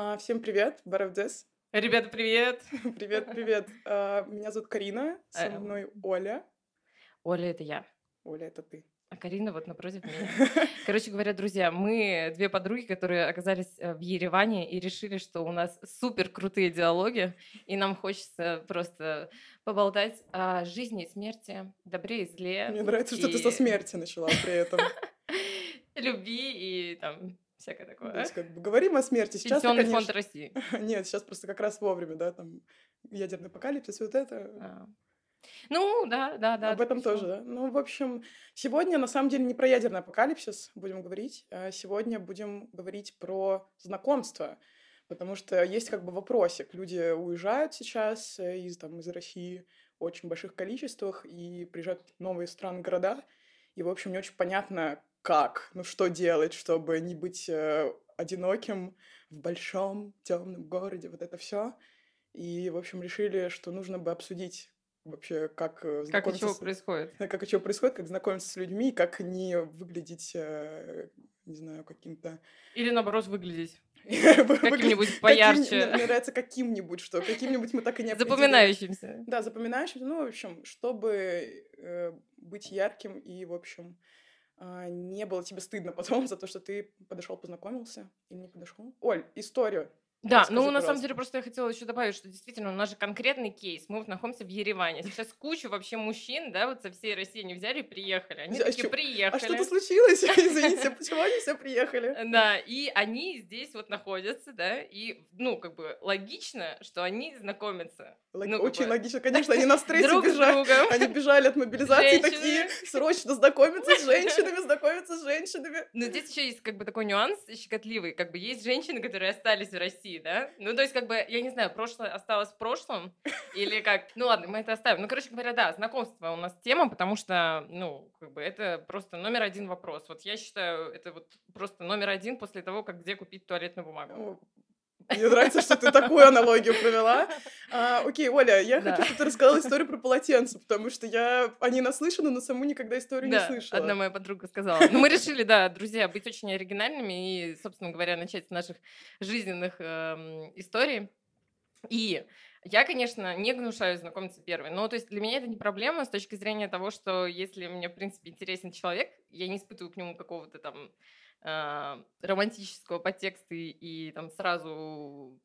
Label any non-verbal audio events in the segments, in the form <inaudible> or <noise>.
А, Всем привет, Баравдес. Ребята, привет! <laughs> Привет, привет. А, Меня зовут Карина, со Эм. мной Оля. Оля, это я. Оля, это ты. А Карина вот напротив меня. <laughs> Короче говоря, друзья, мы две подруги, которые оказались э, в Ереване и решили, что у нас супер крутые диалоги, и нам хочется просто поболтать о жизни и смерти, добре и зле. Мне нравится, что ты со и смерти начала при этом. <laughs> Любви и там всякое То такое. есть, как бы говорим о смерти. Сейчас, Пенсионный конечно... фонд России. <laughs> Нет, сейчас просто как раз вовремя, да, там ядерный апокалипсис, вот это. А. Ну, да, да, да. Об этом тоже, да. Ну, в общем, сегодня на самом деле не про ядерный апокалипсис будем говорить, а сегодня будем говорить про знакомство, потому что есть как бы вопросик. Люди уезжают сейчас э, из, там, из России в очень больших количествах и приезжают в новые страны, города, и, в общем, не очень понятно, как, ну, что делать, чтобы не быть э, одиноким в большом темном городе, вот это все. И, в общем, решили, что нужно бы обсудить вообще, как э, Как и знакомиться чего с- происходит? <laughs> как и что происходит, как знакомиться с людьми, как не выглядеть, э, не знаю, каким-то... Или наоборот выглядеть <laughs> <laughs> Каким-нибудь поярче. Мне нравится каким-нибудь, что каким-нибудь мы так и не запоминающимся. Да, запоминающимся. Ну, в общем, чтобы э, быть ярким и, в общем, не было тебе стыдно потом <laughs> за то, что ты подошел, познакомился или не подошел. Оль, историю. Да, Расскажи, ну на самом деле просто я хотела еще добавить, что действительно у нас же конкретный кейс. Мы вот находимся в Ереване. Сейчас куча вообще мужчин, да, вот со всей России не взяли и приехали. Они А такие чё- приехали. А что-то случилось? <laughs> Извините, почему они все приехали? Да, и они здесь вот находятся, да, и, ну, как бы логично, что они знакомятся Лог- Ну, Очень бы логично. Конечно, они <laughs> на стрессе друг бежали. Они бежали от мобилизации Женщины. такие, срочно знакомиться с женщинами, знакомиться с <laughs> женщинами. Но здесь еще есть как бы такой нюанс щекотливый, как бы есть женщины, которые остались в России, да? Ну, то есть, как бы, я не знаю, прошлое осталось в прошлом, или как... Ну, ладно, мы это оставим. Ну, короче говоря, да, знакомство у нас тема, потому что, ну, как бы, это просто номер один вопрос. Вот я считаю, это вот просто номер один после того, как где купить туалетную бумагу. Мне нравится, что ты такую аналогию провела. <laughs> А, окей, Оля, я Да. хочу, чтобы ты рассказала историю про полотенце, потому что я о ней наслышана, но саму никогда историю не Да, слышала. одна моя подруга сказала. Ну, мы решили, да, друзья, быть очень оригинальными и, собственно говоря, начать с наших жизненных эм, историй. И я, конечно, не гнушаюсь знакомиться первой. Но, то есть, для меня это не проблема с точки зрения того, что если мне, в принципе, интересен человек, я не испытываю к нему какого-то там э, романтического подтекста и, и там сразу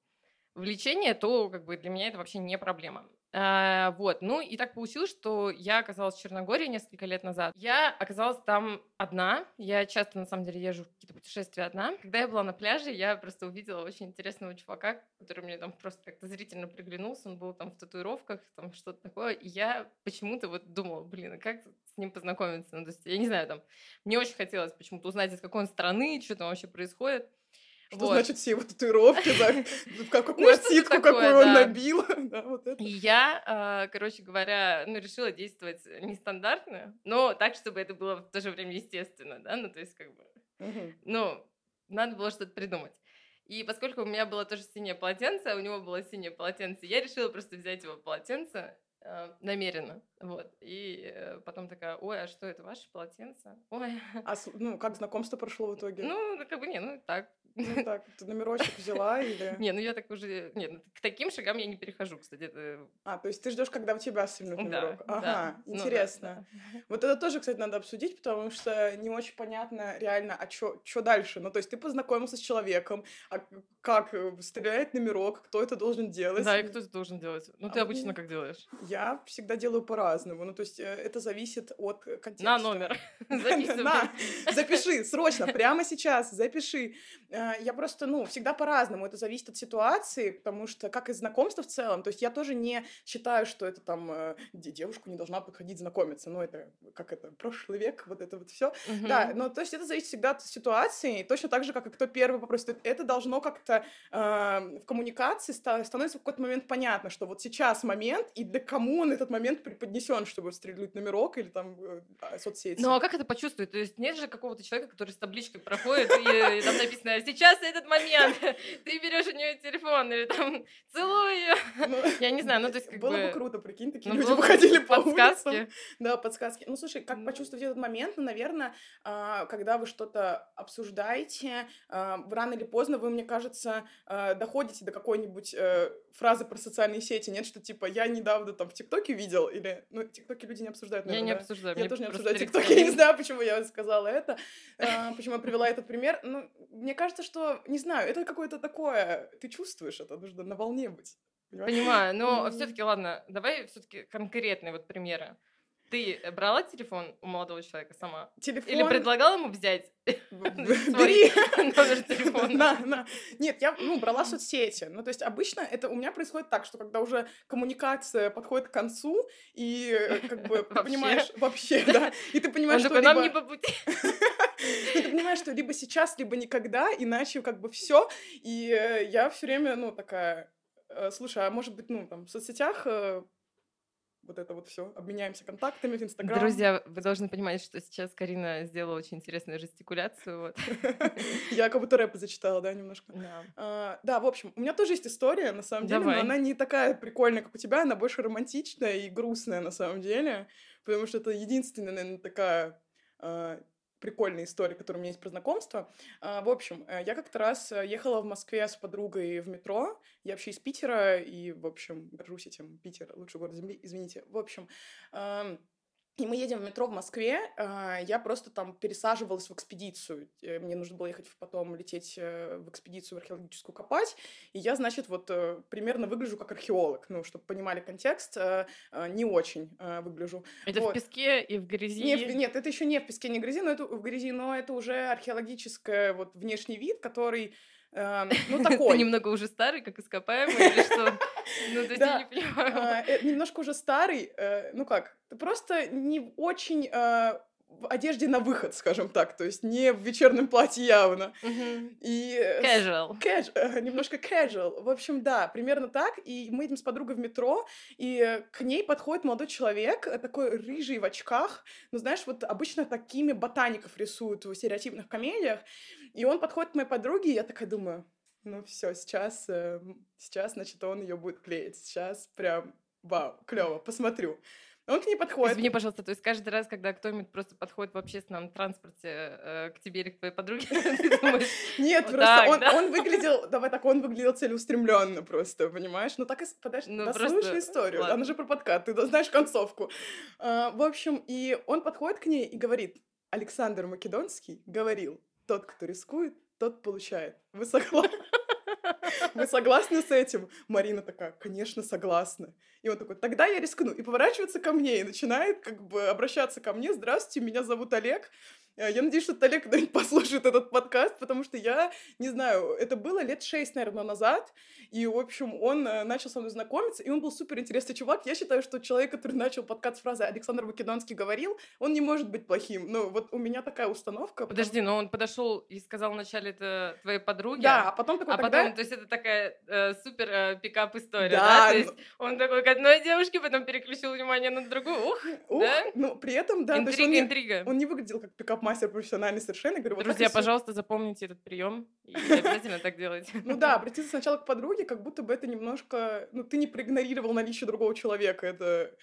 влечения, то как бы для меня это вообще не проблема. А, вот, ну и так получилось, что я оказалась в Черногории несколько лет назад. Я оказалась там одна. Я часто, на самом деле, езжу в какие-то путешествия одна. Когда я была на пляже, я просто увидела очень интересного чувака, который мне там просто как-то зрительно приглянулся. Он был там в татуировках, там что-то такое. И я почему-то вот думала, блин, а как с ним познакомиться? Ну, то есть, я не знаю, там, мне очень хотелось почему-то узнать, из какой он страны, что там вообще происходит. Что Вот. значит все его татуировки, да, какую <laughs> Ну, отсидку, какую он набил. <laughs> Да, вот это. И я, а, короче говоря, ну, решила действовать нестандартно, но так, чтобы это было в то же время естественно, да, ну, то есть, как бы, ну, надо было что-то придумать. И поскольку у меня было тоже синее полотенце, а у него было синее полотенце, я решила просто взять его полотенце э, намеренно, вот. И э, потом такая, ой, а что это, ваше полотенце? Ой, А ну, как знакомство прошло в итоге? ну, ну, как бы, не, ну, так. Ну, <laughs> так, ты номерочек взяла или... Не, ну, я так уже, нет, ну, к таким шагам я не перехожу, кстати, это... А, то есть ты ждешь, когда у тебя Да, номерок? да, Ага, ну да, интересно. да. <laughs> Вот это тоже, кстати, надо обсудить, потому что не очень понятно реально, а что дальше. Ну, то есть ты познакомился с человеком, а как э, стреляет номерок, кто это должен делать. Да, и кто это должен делать? Ну, ты А обычно мне- как делаешь? Я всегда делаю по-разному. Ну, то есть э, это зависит от э, контекста. На номер. <laughs> Записывай. На, запиши, срочно, прямо сейчас, запиши. Э, Я просто, ну, всегда по-разному. Это зависит от ситуации, потому что, как и знакомство в целом, то есть я тоже не считаю, что это там э, де- девушку не должна подходить знакомиться. Ну, это, как это, прошлый век, вот это вот все. Мгм. Да, но то есть это зависит всегда от ситуации, и точно так же, как и кто первый попросит. Это должно как-то э, в коммуникации ста- становится в какой-то момент понятно, что вот сейчас момент, и для кому он этот момент преподнесен, чтобы стрельнуть номерок или там э, а, соцсети. Ну, а как это почувствовать? То есть нет же какого-то человека, который с табличкой проходит, и там написано сейчас этот момент, <laughs> ты берешь у нее телефон или там целую ее. Ну, я не знаю, ну то есть как было бы... бы круто, прикинь, такие ну, люди выходили по подсказки. улицам. Да, подсказки. Ну, слушай, как почувствовать этот момент? Ну, наверное, а, когда вы что-то обсуждаете, а, рано или поздно вы, мне кажется, а, доходите до какой-нибудь э, фразы про социальные сети, нет, что типа я недавно там в ТикТоке видел, или, ну, ТикТоке люди не обсуждают, наверное, Я не обсуждаю. Я тоже не обсуждаю ТикТоке, я не знаю, почему я сказала это, почему я привела этот пример. Ну, мне кажется, что, не знаю, это какое-то такое, ты чувствуешь это, нужно на волне быть. Понимаю, но все-таки, ладно, давай все-таки конкретные вот примеры. Ты брала телефон у молодого человека сама? Телефон... Или предлагала ему взять <laughs> Бери номер телефона? На, на. Нет, я ну, брала соцсети. Ну, то есть обычно это у меня происходит так, что когда уже коммуникация подходит к концу, и э, как бы <laughs> понимаешь вообще, да, и ты понимаешь, что нам не по пути. <laughs> Ты понимаешь, что либо сейчас, либо никогда, иначе как бы все. И э, я все время, ну, такая, э, слушай, а может быть, ну, там, в соцсетях вот это вот все, обменяемся контактами в Инстаграм. Друзья, вы должны понимать, что сейчас Карина сделала очень интересную жестикуляцию. Вот. <laughs> Я как будто рэп зачитала, да, немножко. Да. А, да, в общем, у меня тоже есть история, на самом деле, но она не такая прикольная, как у тебя, она больше романтичная и грустная, на самом деле, потому что это единственная, наверное, такая а, прикольная история, которая у меня есть про знакомство. А, в общем, э, я как-то раз э, ехала в Москве с подругой в метро. Я вообще из Питера, и, в общем, горжусь этим. Питер — лучший город Земли, извините. В общем, и мы едем в метро в Москве, а, я просто там пересаживалась в экспедицию. Э, мне нужно было ехать потом лететь э, в экспедицию в археологическую копать. И я, значит, вот э, примерно выгляжу как археолог. Ну, чтобы понимали контекст, не очень выгляжу. Это вот. в песке и в грязи? Не, нет, это еще не в песке, не в грязи, но это в грязи, но это уже археологический вот внешний вид, который Эм, ну, <laughs> такой. Ты немного уже старый, как ископаемый, или что? Ну, то есть я не понимаю. А, э, немножко уже старый, э, ну как, просто не очень э, в одежде на выход, скажем так, то есть не в вечернем платье явно. Uh-huh. И casual. Casual, немножко casual. В общем, да, примерно так. И мы идем с подругой в метро, и к ней подходит молодой человек, такой рыжий в очках. Ну, знаешь, вот обычно такими ботаников рисуют в стереотипных комедиях. И он подходит к моей подруге, и я такая думаю, ну все, сейчас, э, сейчас, значит, он ее будет клеить. Сейчас прям, вау, клево, посмотрю. Он к ней подходит. Извини, пожалуйста, то есть каждый раз, когда кто-нибудь просто подходит в общественном транспорте э, к тебе или к твоей подруге, <laughs> ты думаешь... Нет, просто он, выглядел, давай так, он выглядел целеустремленно просто, понимаешь? Ну так и, подожди, ну, дослушай историю, она же про подкат, ты знаешь концовку. А, в общем, и он подходит к ней и говорит, Александр Македонский говорил, тот, кто рискует, тот получает. Вы согласны? <laughs> Вы согласны с этим? Марина такая, конечно, согласна. И он такой, тогда я рискну. И поворачивается ко мне и начинает как бы обращаться ко мне. Здравствуйте, меня зовут Олег. Э, я надеюсь, что Олег когда-нибудь послушает этот подкаст, потому что я, не знаю, это было лет шесть, наверное, назад, и, в общем, он э, начал со мной знакомиться, и он был супер интересный чувак. Я считаю, что человек, который начал подкаст с фразы «Александр Македонский говорил», он не может быть плохим. Ну, вот у меня такая установка. Подожди, потому... но он подошел и сказал вначале это твоей подруге. Да, а потом такой, А тогда... потом, то есть это такая э, супер э, пикап-история, да? да? То есть но... он такой к одной девушке, потом переключил внимание на другую. Ух, Ух да? Ну, при этом, да. Интрига, он интрига. Не, он не выглядел как пикап-мастер профессиональный совершенно. Говорю, вот Друзья, пожалуйста, запомните этот прием и обязательно так делайте. <laughs> Ну да, обратиться сначала к подруге, как будто бы это немножко... Ну, ты не проигнорировал наличие другого человека. Это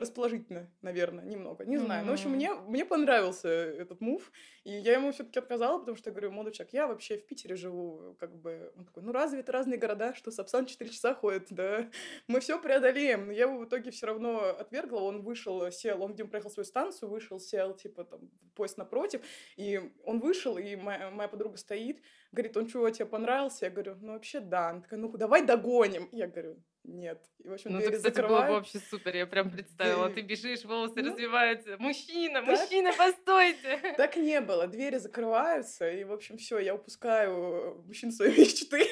расположительно, наверное, немного. Не знаю. Mm-hmm. Ну, в общем, мне, мне понравился этот мув, и я ему все-таки отказала, потому что я говорю, молодой человек, я вообще в Питере живу, как бы. Он такой, ну разве это разные города, что Сапсан 4 часа ходит, <laughs> да? Мы все преодолеем. Но я его в итоге все равно отвергла, он вышел, сел, он, видимо, проехал свою станцию, вышел, сел, типа, там, поезд напротив, и он вышел, и моя, моя подруга стоит, говорит, он чего, тебе понравился? Я говорю, ну вообще да. Она такая, ну давай догоним. Я говорю, нет. И, в общем, ну, это, кстати, было бы вообще супер, я прям представила. Ты бежишь, волосы ну, развиваются. Мужчина, так, мужчина, постойте! <laughs> Так не было. Двери закрываются, и, в общем, все, я упускаю мужчин своей <laughs> мечты.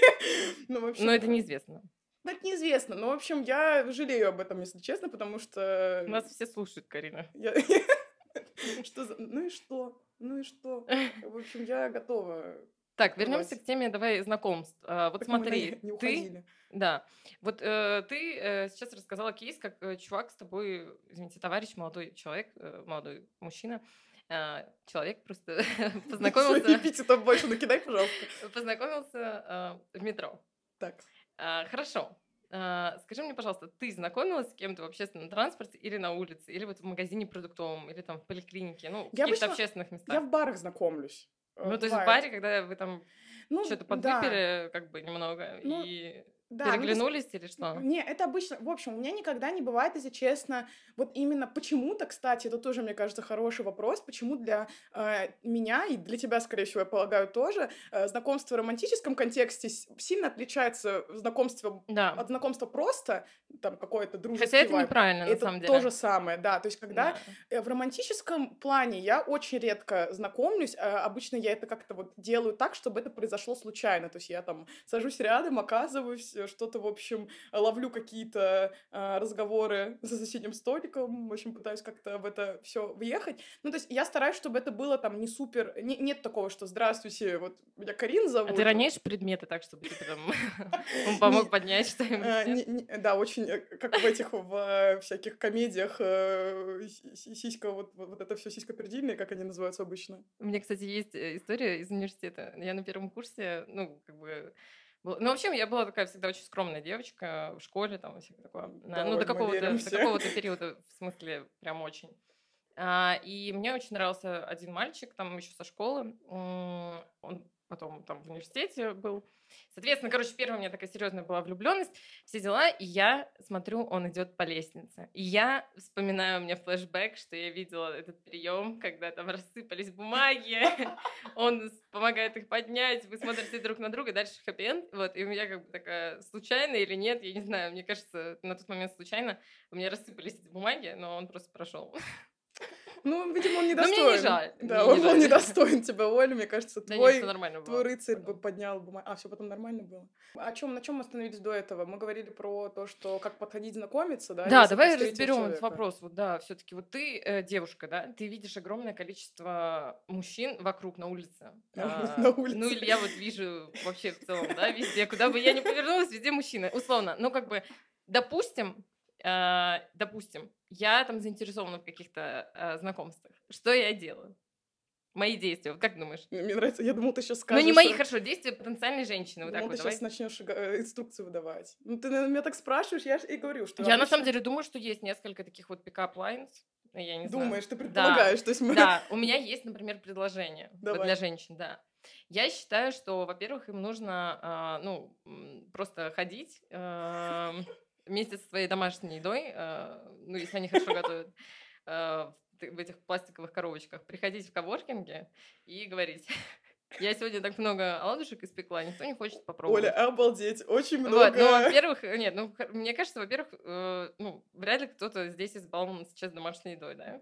ну, в общем, Но это неизвестно. Это неизвестно. Но, в общем, я жалею об этом, если честно, потому что... Нас все слушают, Карина. <laughs> Что за... Ну и что? Ну и что? В общем, я готова так, вернемся к теме, давай знакомств. А, вот Почему смотри, не ты, да, вот э, ты э, сейчас рассказала кейс, как э, чувак с тобой, извините, товарищ, молодой человек, э, молодой мужчина, А, человек просто <laughs> познакомился, эпитетов больше накидай, пожалуйста. <laughs> познакомился а, в метро. Так. Хорошо. Скажи мне, пожалуйста, ты знакомилась с кем-то в общественном транспорте или на улице, или вот в магазине продуктовом, или там в поликлинике, ну, в Я каких-то общественных Я местах? в барах знакомлюсь. Ну, то есть в баре, когда вы там Ну, что-то да. подвыпили, как бы немного, Ну, и Да, ну, переглянулись или что? Не, это обычно, в общем, у меня никогда не бывает, если честно, вот именно почему-то, кстати, это тоже, мне кажется, хороший вопрос, почему для э, меня и для тебя, скорее всего, я полагаю, тоже, э, знакомство в романтическом контексте сильно отличается знакомство Да. от знакомства просто, там, какое-то дружеский Хотя это вайб. неправильно, на Это самом деле. то же самое, да, то есть когда Да. Э, В романтическом плане я очень редко знакомлюсь. а Обычно я это как-то вот делаю так, чтобы это произошло случайно. То есть я там сажусь рядом, оказываюсь, э, что-то, в общем, ловлю какие-то а, разговоры за соседним столиком, в общем, пытаюсь как-то в это все въехать. Ну, то есть я стараюсь, чтобы это было там не супер... не- нет такого, что «Здравствуйте, вот меня Карин А зовут». ты роняешь предметы так, чтобы типа там он помог поднять что-нибудь? А, не- да, очень, э, как в этих, э, всяких комедиях, э, си- си- сиська, вот, это все сиськопердильные, как они называются обычно. У меня, кстати, есть э, история из университета. Я на первом курсе, ну, как бы... Ну, вообще, я была такая всегда очень скромная девочка в школе, там, всякое такое. Да, ну, до какого-то, до какого-то периода, в смысле, прям очень. А, и мне очень нравился один мальчик, там еще со школы. Он потом там в университете был. Соответственно, короче, первая у меня такая серьезная была влюбленность, все дела, и я смотрю, он идет по лестнице. И я вспоминаю, у меня флешбэк, что я видела этот прием, когда там рассыпались бумаги, <laughs> он помогает их поднять, вы смотрите друг на друга, дальше хэппи Вот, и у меня как бы такая, случайно или нет, я не знаю, мне кажется, на тот момент случайно у меня рассыпались эти бумаги, но он просто прошел. <laughs> Ну, видимо, он Но мне не недостоин. жаль, Да, мне он не был жаль. недостоин тебя, Оля, мне кажется, Да твой... нет, нормально Твой было. рыцарь бы потом. поднял бумагу. А, все потом нормально было. О чем, на чем мы остановились до этого? Мы говорили про то, что как подходить знакомиться, да? Да, давай разберем человека. вопрос. Вот, да, все-таки вот ты э, девушка, да, ты видишь огромное количество мужчин вокруг на улице. <laughs> На А, на улице. Ну или я вот вижу вообще в целом, да, везде, куда бы я ни повернулась, везде мужчины. Условно, ну как бы, допустим, э, допустим, я там заинтересована в каких-то э, знакомствах. Что я делаю? Мои действия, вот как думаешь? Мне нравится, я думал, ты сейчас Ну скажешь... не мои, э, хорошо, действия потенциальной женщины. Вот так думал, вот, ты давай. сейчас начнешь инструкцию выдавать. Ну, ты меня так спрашиваешь, я и говорю, что... Я на самом деле думаю, что есть несколько таких вот пикап lines. Я не знаю. Думаешь, ты Да. предполагаешь, то есть мы... Да, <laughs> у меня есть, например, предложение вот для женщин, да. Я считаю, что, во-первых, им нужно, а, ну, просто ходить ам, <laughs> вместе со своей домашней едой, а, ну, если они хорошо готовят, а, в этих пластиковых коробочках, приходить в коворкинге и говорить, <laughs> я сегодня так много оладушек испекла, никто не хочет попробовать. Оля, обалдеть, очень много... Вот, ну, во-первых, э, нет, ну, мне кажется, во-первых, э, ну, вряд ли кто-то здесь избалован сейчас домашней едой, да?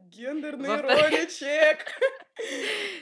Во-вторых- роли, чек! <laughs>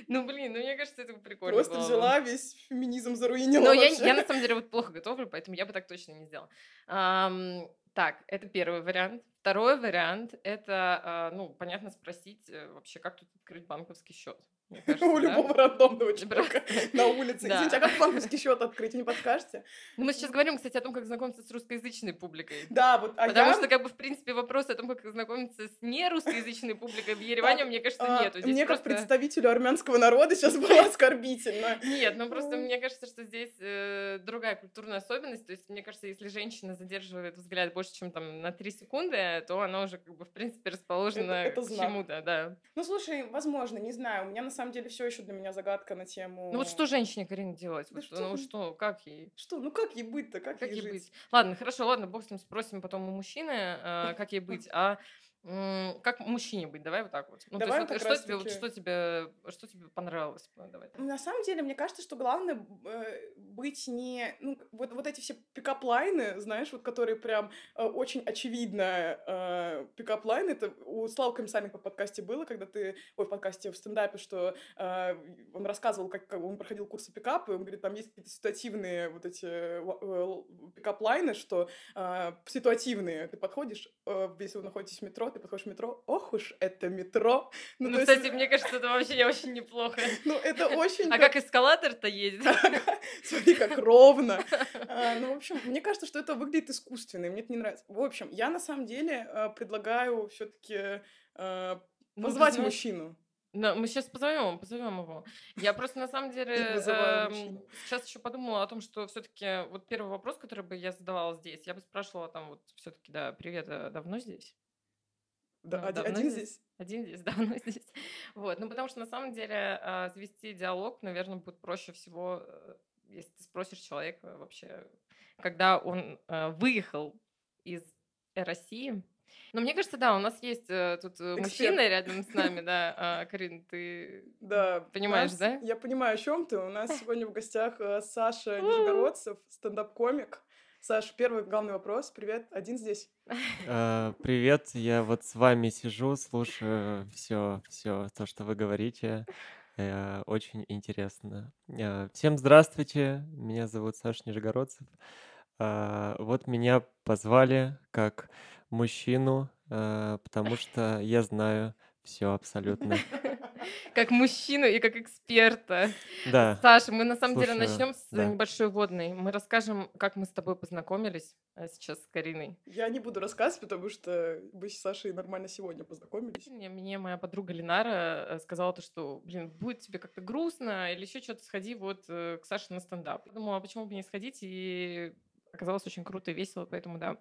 Ну, блин, ну, мне кажется, это прикольно Просто было бы. взяла весь феминизм заруинила Но я, я на самом деле вот плохо готовлю, поэтому я бы так точно не сделала. Ам, так, это первый вариант. Второй вариант это, а, ну, понятно, спросить э, вообще, как тут открыть банковский счет. <laughs> Кажется, У да? любого рандомного человека <laughs> на улице. Да. Извините, а как банковский счет открыть, не подскажете? Ну, мы сейчас говорим, кстати, о том, как знакомиться с русскоязычной публикой. Да, вот, а Потому я... что, как бы, в принципе, вопрос о том, как знакомиться с нерусскоязычной публикой в Ереване, мне кажется, а, нету. Здесь Мне как просто- представителю армянского народа сейчас было <laughs> оскорбительно. Нет, ну просто мне кажется, что здесь э, другая культурная особенность. То есть, мне кажется, если женщина задерживает взгляд больше, чем там на 3 секунды, то она уже, как бы, в принципе, расположена это к чему-то, да. Ну, слушай, возможно, не знаю. У меня на самом деле все еще для меня загадка на тему... Ну вот что женщине, Карина, делать? Да Вот, что ну что, как ей? Что? Ну как ей быть-то? Как, Как ей ей жить? быть? Ладно, хорошо, ладно, бог с ним спросим потом у мужчины, э, как ей <laughs> быть. А как мужчине быть? Давай вот так вот. Ну, то Давай есть вот что тебе, вот что тебе, что тебе понравилось? Давай. На самом деле, мне кажется, что главное э, быть не... Ну, вот, вот эти все pickup line ы, знаешь, вот которые прям э, очень очевидно э, pickup line ы. Это у Славы Комиссаренко в подкасте было, когда ты... Ой, в подкасте, в стендапе, что э, он рассказывал, как, как он проходил курсы пикапа, и он говорит, там есть какие-то ситуативные вот эти э, л- pickup line ы, что э, ситуативные. Ты подходишь, э, если вы находитесь в метро, ты подходишь в метро, ох уж это метро. <laughs> Ну, есть, кстати, мне кажется, это вообще очень неплохо. <laughs> ну, это <laughs> очень... А как эскалатор-то ездит? Смотри, как ровно. А, Ну, в общем, мне кажется, что это выглядит искусственно, и мне это не нравится. В общем, я на самом деле э, предлагаю все-таки Ну, ты позвать знаешь, мужчину. Да, мы сейчас позовем, позовем его. Я просто на самом деле эм, сейчас еще подумала о том, что все-таки вот первый вопрос, который бы я задавала здесь, я бы спрашивала там вот все-таки, да, привет, а давно здесь? Да, ну, один, один здесь? Один здесь, <laughs> давно здесь. Вот, ну потому что на самом деле э, завести диалог, наверное, будет проще всего, э, если ты спросишь человека вообще, когда он э, выехал из России, но мне кажется, да, у нас есть тут э, мужчина рядом с нами, <laughs> да. А, Карин, ты да, понимаешь, нас, да? Я понимаю, о чем ты. У нас <laughs> сегодня в гостях Саша Нижегородцев, стендап-комик. Саш, первый главный вопрос. Привет, один здесь. Uh, привет, я вот с вами сижу, слушаю все, все то, что вы говорите. Uh, очень интересно. Uh, всем здравствуйте, меня зовут Саша Нижегородцев. Вот меня позвали как мужчину, потому что я знаю все абсолютно. <laughs> Как мужчину и как эксперта. Да. Саша, мы на самом деле начнем с да. небольшой водной. Мы расскажем, как мы с тобой познакомились а, сейчас с Кариной. Я не буду рассказывать, потому что мы с Сашей нормально сегодня познакомились. Мне, мне моя подруга Ленара э, сказала то, что, блин, будет тебе как-то грустно или еще что-то, сходи вот э, к Саше на стендап. Я думала, а почему бы не сходить? И оказалось очень круто и весело, поэтому да.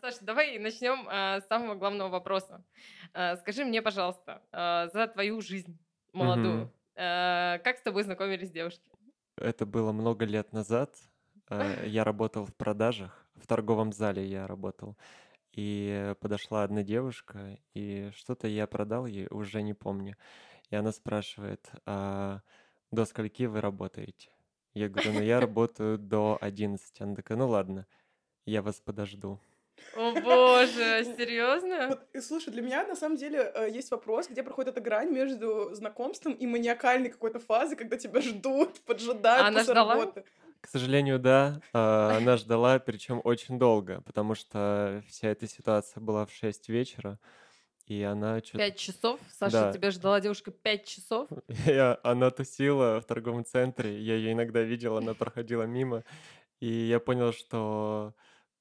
Саша, давай начнем э, с самого главного вопроса. Э, скажи мне, пожалуйста, э, за твою жизнь молодую, угу. э, как с тобой знакомились девушки? Это было много лет назад. Э, я работал в продажах, в торговом зале я работал. И подошла одна девушка, и что-то я продал ей, уже не помню. И она спрашивает, а до скольки вы работаете? Я говорю, ну я <laughs> работаю до 11. Она такая, ну ладно, я вас подожду. О боже, серьезно? Вот, и слушай, для меня на самом деле э, есть вопрос, где проходит эта грань между знакомством и маниакальной какой-то фазой, когда тебя ждут, поджидают она ждала? работы. К сожалению, да. А, она ждала, причем очень долго, потому что вся эта ситуация была в 6 вечера. И она что Пять часов? Саша, да. тебя ждала девушка пять часов? Я, она тусила в торговом центре, я ее иногда видел, она проходила мимо, и я понял, что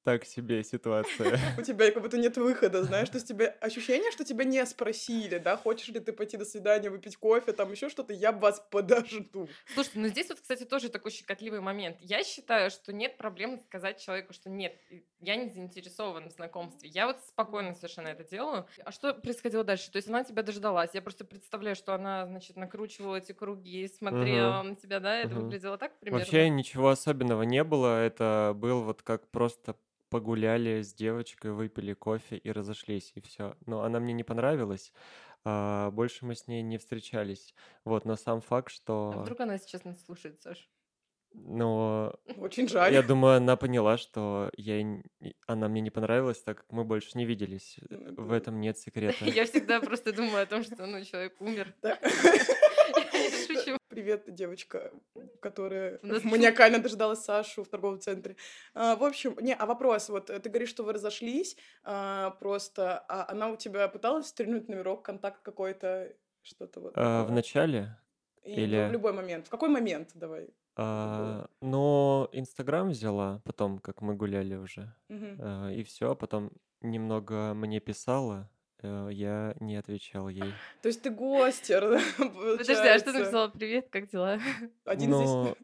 так себе ситуация. <laughs> У тебя как будто нет выхода, знаешь, то есть тебе ощущение, что тебя не спросили, да, хочешь ли ты пойти до свидания, выпить кофе, там еще что-то, я вас подожду. Слушайте, ну здесь вот, кстати, тоже такой щекотливый момент. Я считаю, что нет проблем сказать человеку, что нет, я не заинтересован в знакомстве. Я вот спокойно совершенно это делаю. А что происходило дальше? То есть она тебя дождалась. Я просто представляю, что она, значит, накручивала эти круги, смотрела угу. на тебя, да? Это угу. выглядело так примерно? Вообще ничего особенного не было. Это был вот как просто погуляли с девочкой, выпили кофе и разошлись, и все. Но она мне не понравилась, а больше мы с ней не встречались. Вот, но сам факт, что... А вдруг она сейчас нас слушает, Саш? Но <laughs> Очень жаль. я думаю, она поняла, что я... она мне не понравилась, так как мы больше не виделись. В этом нет секрета. <laughs> Я всегда просто думаю о том, что ну, человек умер. <laughs> Привет, девочка, которая <laughs> маниакально дожидалась Сашу в торговом центре. А, в общем, не, а вопрос, вот ты говоришь, что вы разошлись, а, просто, а она у тебя пыталась стрельнуть номерок, контакт какой-то, что-то вот а, В начале? Или... В любой момент. В какой момент, давай? А, но Инстаграм взяла потом, как мы гуляли уже, угу. а, и все, потом немного мне писала, Э, я не отвечал ей. То есть ты гостер, <laughs> Подожди, а что ты написала? Привет, как дела? Один здесь.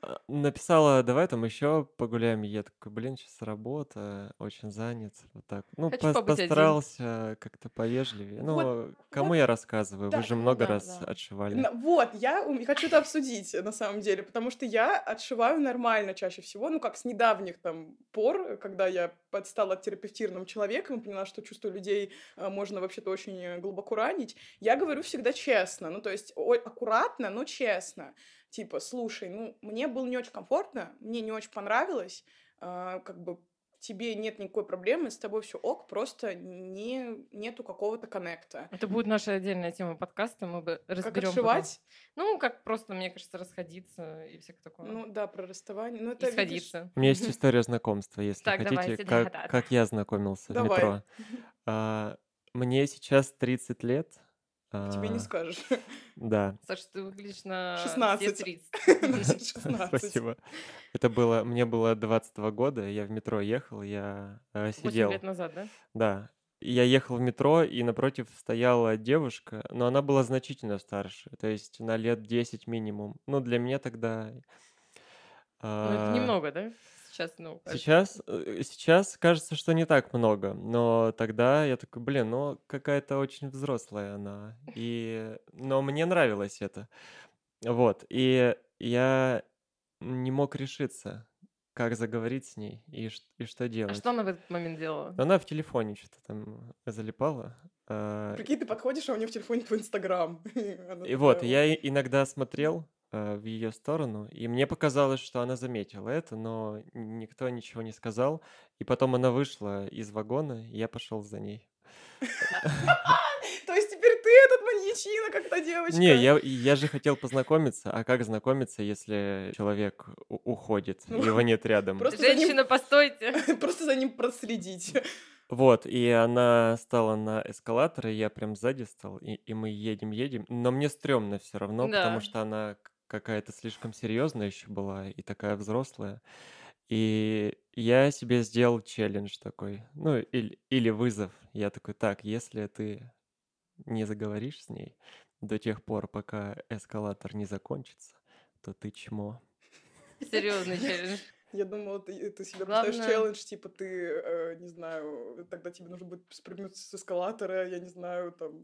А, написала, давай там еще погуляем. Я такой, блин, сейчас работа, очень занят. Вот так. Ну, Хочу постарался как-то повежливее. Ну, вот, кому вот, я рассказываю? Да, Вы же много да, раз да. отшивали. Вот, я хочу это обсудить, на самом деле, потому что я отшиваю нормально чаще всего, ну, как с недавних там пор, когда я стала терапевтированным человеком, поняла, что чувство людей э, можно вообще-то очень глубоко ранить. Я говорю всегда честно, ну, то есть аккуратно, но честно типа, слушай, ну, мне было не очень комфортно, мне не очень понравилось, э, как бы тебе нет никакой проблемы, с тобой все ок, просто не, нету какого-то коннекта. Это будет наша отдельная тема подкаста, мы бы разберем. Как отшивать? Потом. Ну, как просто, мне кажется, расходиться и всякое такое. Ну да, про расставание. Ну, это, и сходиться. Видишь... У меня есть история знакомства, если так, хотите, давайте, как, да, да, как я знакомился Давай. в метро. А, мне сейчас 30 лет, Тебе не а, скажешь. Да. Саша, ты выглядишь на 16. 16. <laughs> Спасибо. Это было, мне было 22 года, я в метро ехал, я э, сидел. 8 лет назад, да? Да. я ехал в метро, и напротив стояла девушка, но она была значительно старше, то есть на лет 10 минимум. Ну, для меня тогда... Ну, это а, немного, да? Сейчас, ну, кажется. Сейчас, э, сейчас кажется, что не так много, но тогда я такой, блин, ну какая-то очень взрослая она, и, но мне нравилось это, вот, и я не мог решиться, как заговорить с ней и, и что А делать. что она в этот момент делала? Она в телефоне что-то там залипала. а, Прикинь, ты подходишь, а у нее в телефоне твой Инстаграм. <laughs> И вот, я иногда смотрел в ее сторону, и мне показалось, что она заметила это, но никто ничего не сказал. И потом она вышла из вагона, и я пошел за ней. <laughs> То есть теперь ты этот маньячина, как та девочка. Не, я, я же хотел познакомиться, а как знакомиться, если человек уходит, Ну, его нет <laughs> рядом? Женщина, постойте. <laughs> Просто за ним проследить. Вот, и она стала на эскалатор, и я прям сзади стал, и, и мы едем-едем, но мне стрёмно все равно, потому Да. что она какая-то слишком серьезная еще была и такая взрослая. И я себе сделал челлендж такой, ну, или, или вызов. Я такой, так, если ты не заговоришь с ней до тех пор, пока эскалатор не закончится, то ты чмо. Серьезный <laughs> челлендж. Я думала, ты, ты себе Главное- поставишь челлендж, типа ты, э, не знаю, тогда тебе нужно будет спрыгнуть с эскалатора, я не знаю, там...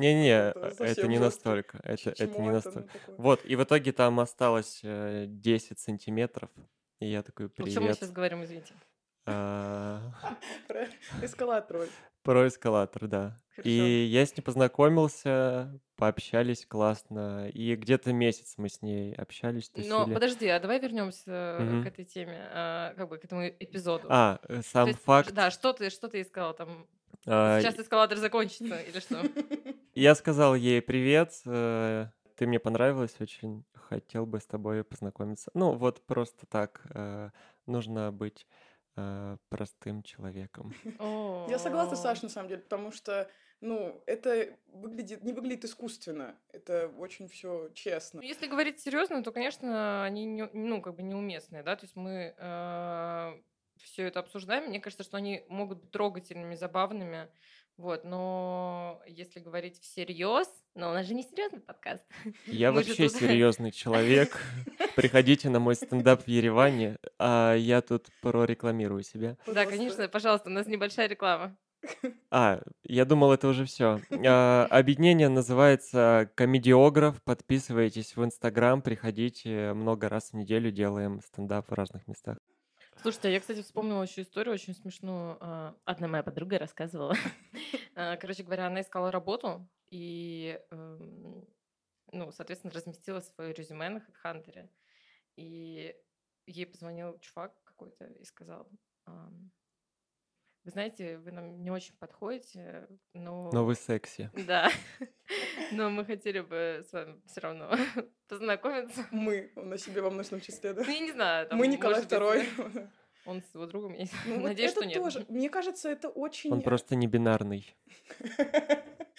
Не-не, Это это, не настолько. Это, это не ну, настолько. Вот, и в итоге там осталось э, 10 сантиметров. И я такой, О чем мы привет. сейчас говорим, извините? А, <laughs> Про эскалатор. Про эскалатор, да. Хорошо. И я с ней познакомился, пообщались классно. И где-то месяц мы с ней общались, Но подожди, а давай вернемся Мгм. к этой теме, как бы к этому эпизоду. А, э, сам есть, факт. Да, что ты, что ты искала там? А, Сейчас эскалатор закончится или что? <laughs> Я сказал ей привет, э, ты мне понравилась очень, хотел бы с тобой познакомиться. Ну, вот просто так, э, нужно быть э, простым человеком. <laughs> Я согласна. Саш, на самом деле, потому что, ну, это выглядит, не выглядит искусственно. Это очень все честно. Ну, Если говорить серьезно, то, конечно, они не, ну, как бы неуместные, да, то есть мы все это обсуждаем, мне кажется, что они могут быть трогательными, забавными, вот, но если говорить всерьез, но у нас же не серьезный подкаст. Я Мы вообще тут- серьезный <laughs> человек. Приходите на мой стендап в Ереване, а я тут прорекламирую себя. Да, конечно, пожалуйста, у нас небольшая реклама. А, я думал, это уже все. Объединение называется Комедиограф. Подписывайтесь в Инстаграм, приходите много раз в неделю, делаем стендап в разных местах. Слушайте, а я, кстати, вспомнила еще историю очень смешную. А, Одна моя подруга рассказывала. <laughs> А, Короче говоря, она искала работу и, эм, ну, соответственно, разместила свое резюме на HeadHunter. И ей позвонил чувак какой-то и сказал, вы знаете, вы нам не очень подходите, но... Но вы секси. Да, <laughs> но мы хотели бы с вами все равно <laughs> познакомиться. Мы, на себе во множественном числе, да? Ну, я не знаю. там, Мы Николай Второй. <laughs> Он с его другом, я Ну, вот надеюсь, это что нет. тоже, мне кажется, это очень... Он просто не бинарный.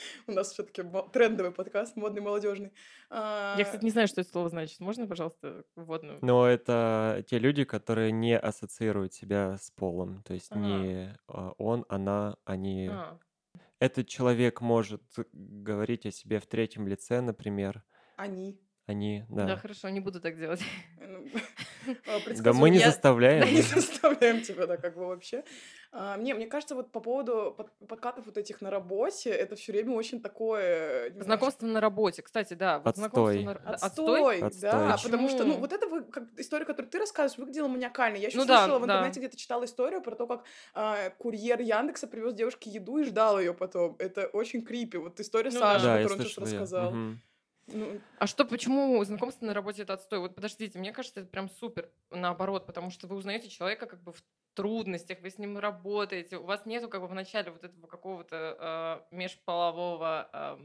<laughs> У нас все-таки трендовый подкаст, модный, молодежный. А, Я, кстати, не знаю, что это слово значит. Можно, пожалуйста, вводную? Но это те люди, которые не ассоциируют себя с полом. То есть не а, он, она, они. А, Этот человек может говорить о себе в третьем лице, например. Они. Они, да. да. хорошо, не буду так делать. Ну, <laughs> а, Да мы не заставляем. <laughs> Да, не заставляем тебя, да, как бы вообще. А, мне, мне кажется, вот по поводу под- подкатов вот этих на работе, это все время очень такое... Знакомство на работе. Кстати, да. Отстой. Отстой, да, потому что, ну, вот как, история, которую ты рассказываешь, выглядела маниакально. Я еще Ну слышала в интернете, где-то читала историю про то, как а, курьер Яндекса привез девушке еду и ждал ее потом. Это очень крипи. Вот история Ну Саши, которую он сейчас рассказал. Ну, А что, почему знакомство на работе это отстой? Вот подождите, мне кажется, это прям супер наоборот, потому что вы узнаете человека как бы в трудностях, вы с ним работаете, у вас нету как бы в начале вот этого какого-то э, межполового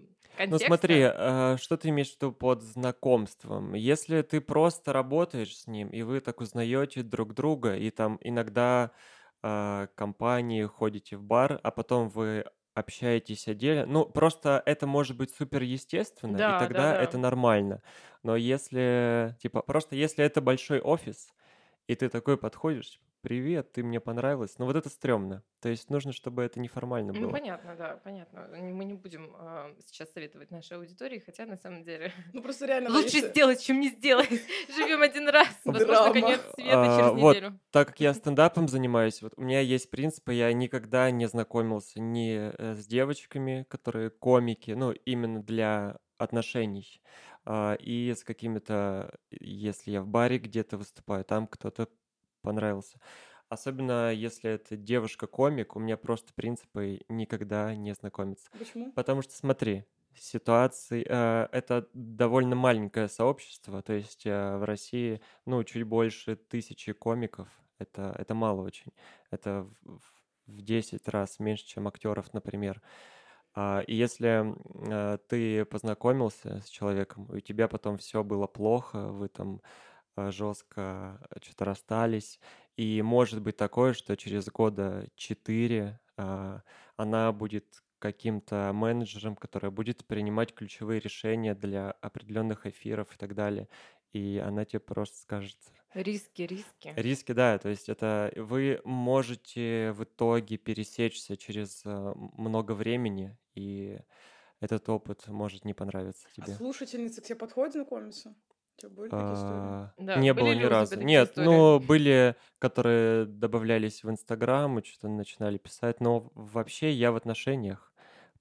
Ну контекста. смотри, а, что ты имеешь в виду под знакомством? Если ты просто работаешь с ним, и вы так узнаете друг друга, и там иногда а, компании ходите в бар, а потом вы общаетесь отдельно, ну просто это может быть супер естественно, Да, и тогда да, да. это нормально. Но если, типа, просто если это большой офис, и ты такой подходишь, привет, ты мне понравилась. Но вот это стрёмно. То есть нужно, чтобы это неформально Ну, было. понятно, да, понятно. Мы не будем а, сейчас советовать нашей аудитории, хотя на самом деле <laughs> Ну, просто реально... лучше если- сделать, чем не сделать. <laughs> Живем один раз. Возможно, конец света А, через вот. неделю. Так как я <laughs> стендапом занимаюсь, вот у меня есть принципы, я никогда не знакомился ни э, с девочками, которые комики, ну, именно для отношений, а, и с какими-то, если я в баре где-то выступаю, там кто-то понравился. Особенно если это девушка-комик, у меня просто принципы никогда не знакомиться. Почему? Потому что смотри, ситуации, э, это довольно маленькое сообщество, то есть э, в России, ну, чуть больше тысячи комиков, это, это мало очень, это в, в- в 10 раз меньше, чем актеров, например. А, И если э, ты познакомился с человеком, и у тебя потом все было плохо, вы там э, жестко что-то расстались, и может быть такое, что через года четыре а, она будет каким-то менеджером, который будет принимать ключевые решения для определенных эфиров и так далее. И она тебе просто скажет, Риски, риски. Риски, да, то есть это вы можете в итоге пересечься через э, много времени, и этот опыт может не понравиться А тебе. слушательницы к тебе подходят знакомиться? Тебя были такие истории? А, Да, Не были было ни разу. Нет, истории? ну были, которые добавлялись в Инстаграм и что-то начинали писать, но вообще я в отношениях,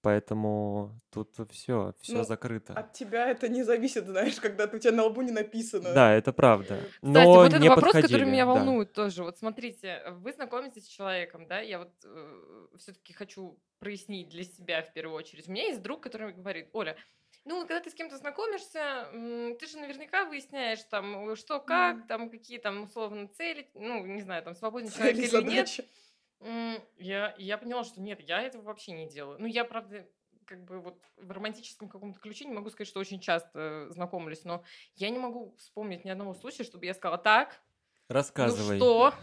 поэтому тут все, все Ну, закрыто. От тебя это не зависит, знаешь, когда у тебя на лбу не написано. Да, это правда. Э, Кстати, Но вот это не вопрос, который подходили, меня да. волнует тоже. Вот смотрите, вы знакомитесь с человеком, да, я вот все-таки хочу прояснить для себя в первую очередь. У меня есть друг, который говорит, Оля, ну, когда ты с кем-то знакомишься, ты же наверняка выясняешь, там, что, как, Мгм. там, какие там, условно, цели, ну, не знаю, там, свободный человек Цели, или нет. задачи. М, Я, я поняла, что нет, я этого вообще не делаю. Ну, я, правда, как бы вот в романтическом каком-то ключе не могу сказать, что очень часто знакомлюсь, но я не могу вспомнить ни одного случая, чтобы я сказала, так, Рассказывай. ну что?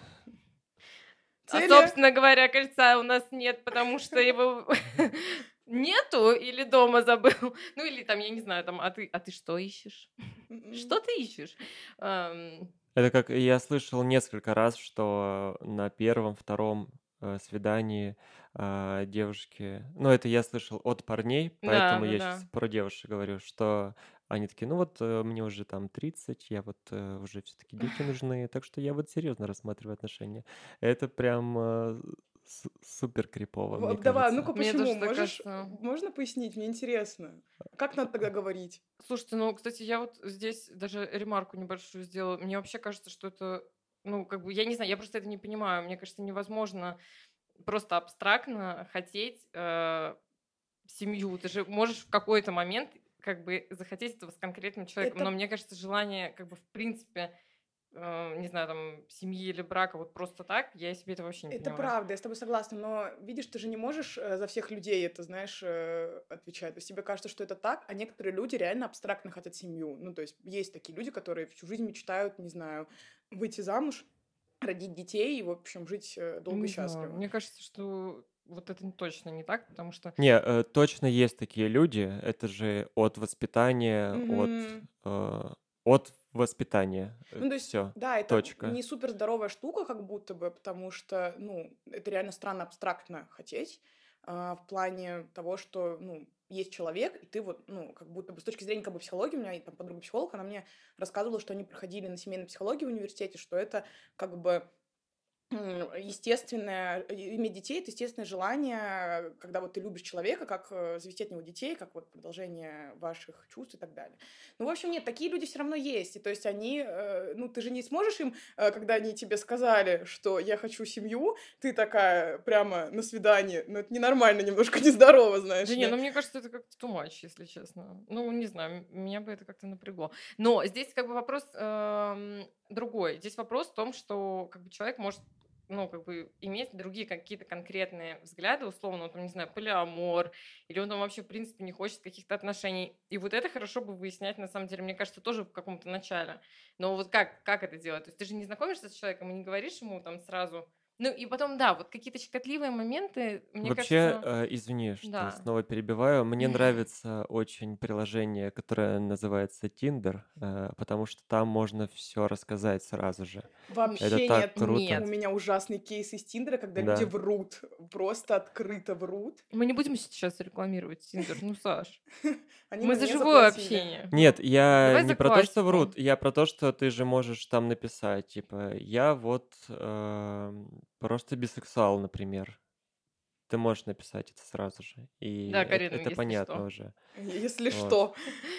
А, Цели? собственно говоря, кольца у нас нет, потому что его <laughs> <laughs> нету или дома забыл. <laughs> Ну, или там, я не знаю, там, а ты, а ты что ищешь? М-м. Что ты ищешь? Это как я слышал несколько раз, что на первом, втором э, свидании а, девушки, ну это я слышал от парней, поэтому да, я да. сейчас про девушек говорю, что они такие, ну вот э, мне уже там 30, я вот э, уже все-таки дети <laughs> нужны, так что я вот серьезно рассматриваю отношения. Это прям э, супер крипово, мне Давай, кажется. ну-ка Мне почему? Можешь, кажется. можно пояснить? Мне интересно. Как надо тогда говорить? Слушайте, ну, кстати, я вот здесь даже ремарку небольшую сделала. Мне вообще кажется, что это, ну, как бы, я не знаю, я просто это не понимаю. Мне кажется, невозможно просто абстрактно хотеть э, семью. Ты же можешь в какой-то момент как бы захотеть этого с конкретным человеком. Это- Но мне кажется, желание как бы в принципе, не знаю, там, семьи или брака вот просто так, я себе это вообще не Это понимаю. правда, я с тобой согласна, но видишь, ты же не можешь э, за всех людей это, знаешь, э, отвечать. То есть тебе кажется, что это так, а некоторые люди реально абстрактно хотят семью. Ну, то есть есть такие люди, которые всю жизнь мечтают, не знаю, выйти замуж, родить детей и, в общем, жить э, долго Не и знаю, счастливо. Мне кажется, что вот это точно не так, потому что Не, э, точно есть такие люди. Это же от воспитания, от, Мгм. э, от воспитания. Ну, то есть, Все. да, это точка. не супер здоровая штука, как будто бы, потому что, ну, это реально странно абстрактно хотеть а, в плане того, что, ну, есть человек, и ты вот, ну, как будто бы с точки зрения как бы психологии, у меня там подруга психолог, она мне рассказывала, что они проходили на семейной психологии в университете, что это как бы естественное, иметь детей, это естественное желание, когда вот ты любишь человека, как э, завести от него детей, как вот продолжение ваших чувств и так далее. Ну, в общем, нет, такие люди все равно есть. И то есть они, э, ну, ты же не сможешь им, э, когда они тебе сказали, что я хочу семью, ты такая прямо на свидании, ну, это ненормально, немножко <laughs> нездорово, знаешь. Да не, ли. ну мне кажется, это как-то too much, если честно. Ну, не знаю, меня бы это как-то напрягло. Но здесь как бы вопрос эм, другой. Здесь вопрос в том, что как бы человек может ну, как бы иметь другие какие-то конкретные взгляды, условно, вот, там, не знаю, полиамор, или он там вообще, в принципе, не хочет каких-то отношений. И вот это хорошо бы выяснять, на самом деле, мне кажется, тоже в каком-то начале. Но вот как, как это делать? То есть ты же не знакомишься с человеком и не говоришь ему там сразу, Ну и потом, да, вот какие-то щекотливые моменты, мне Вообще, кажется... э, извини, что Да. снова перебиваю. Мне <laughs> нравится очень приложение, которое называется Tinder, э, потому что там можно все рассказать сразу же. Вообще Это нет. так круто. Нет. У меня ужасный кейс из Тиндера, когда люди Да. врут, просто открыто врут. Мы не будем сейчас рекламировать Тиндер, ну, Саш. <laughs> Мы за живое общение. Нет, я не про то, что врут, я про то, что ты же можешь там написать, типа, я вот эм, просто бисексуал, например. Ты можешь написать это сразу же. И Да, Карина, это если понятно что. уже. <laughs> Если Вот. что.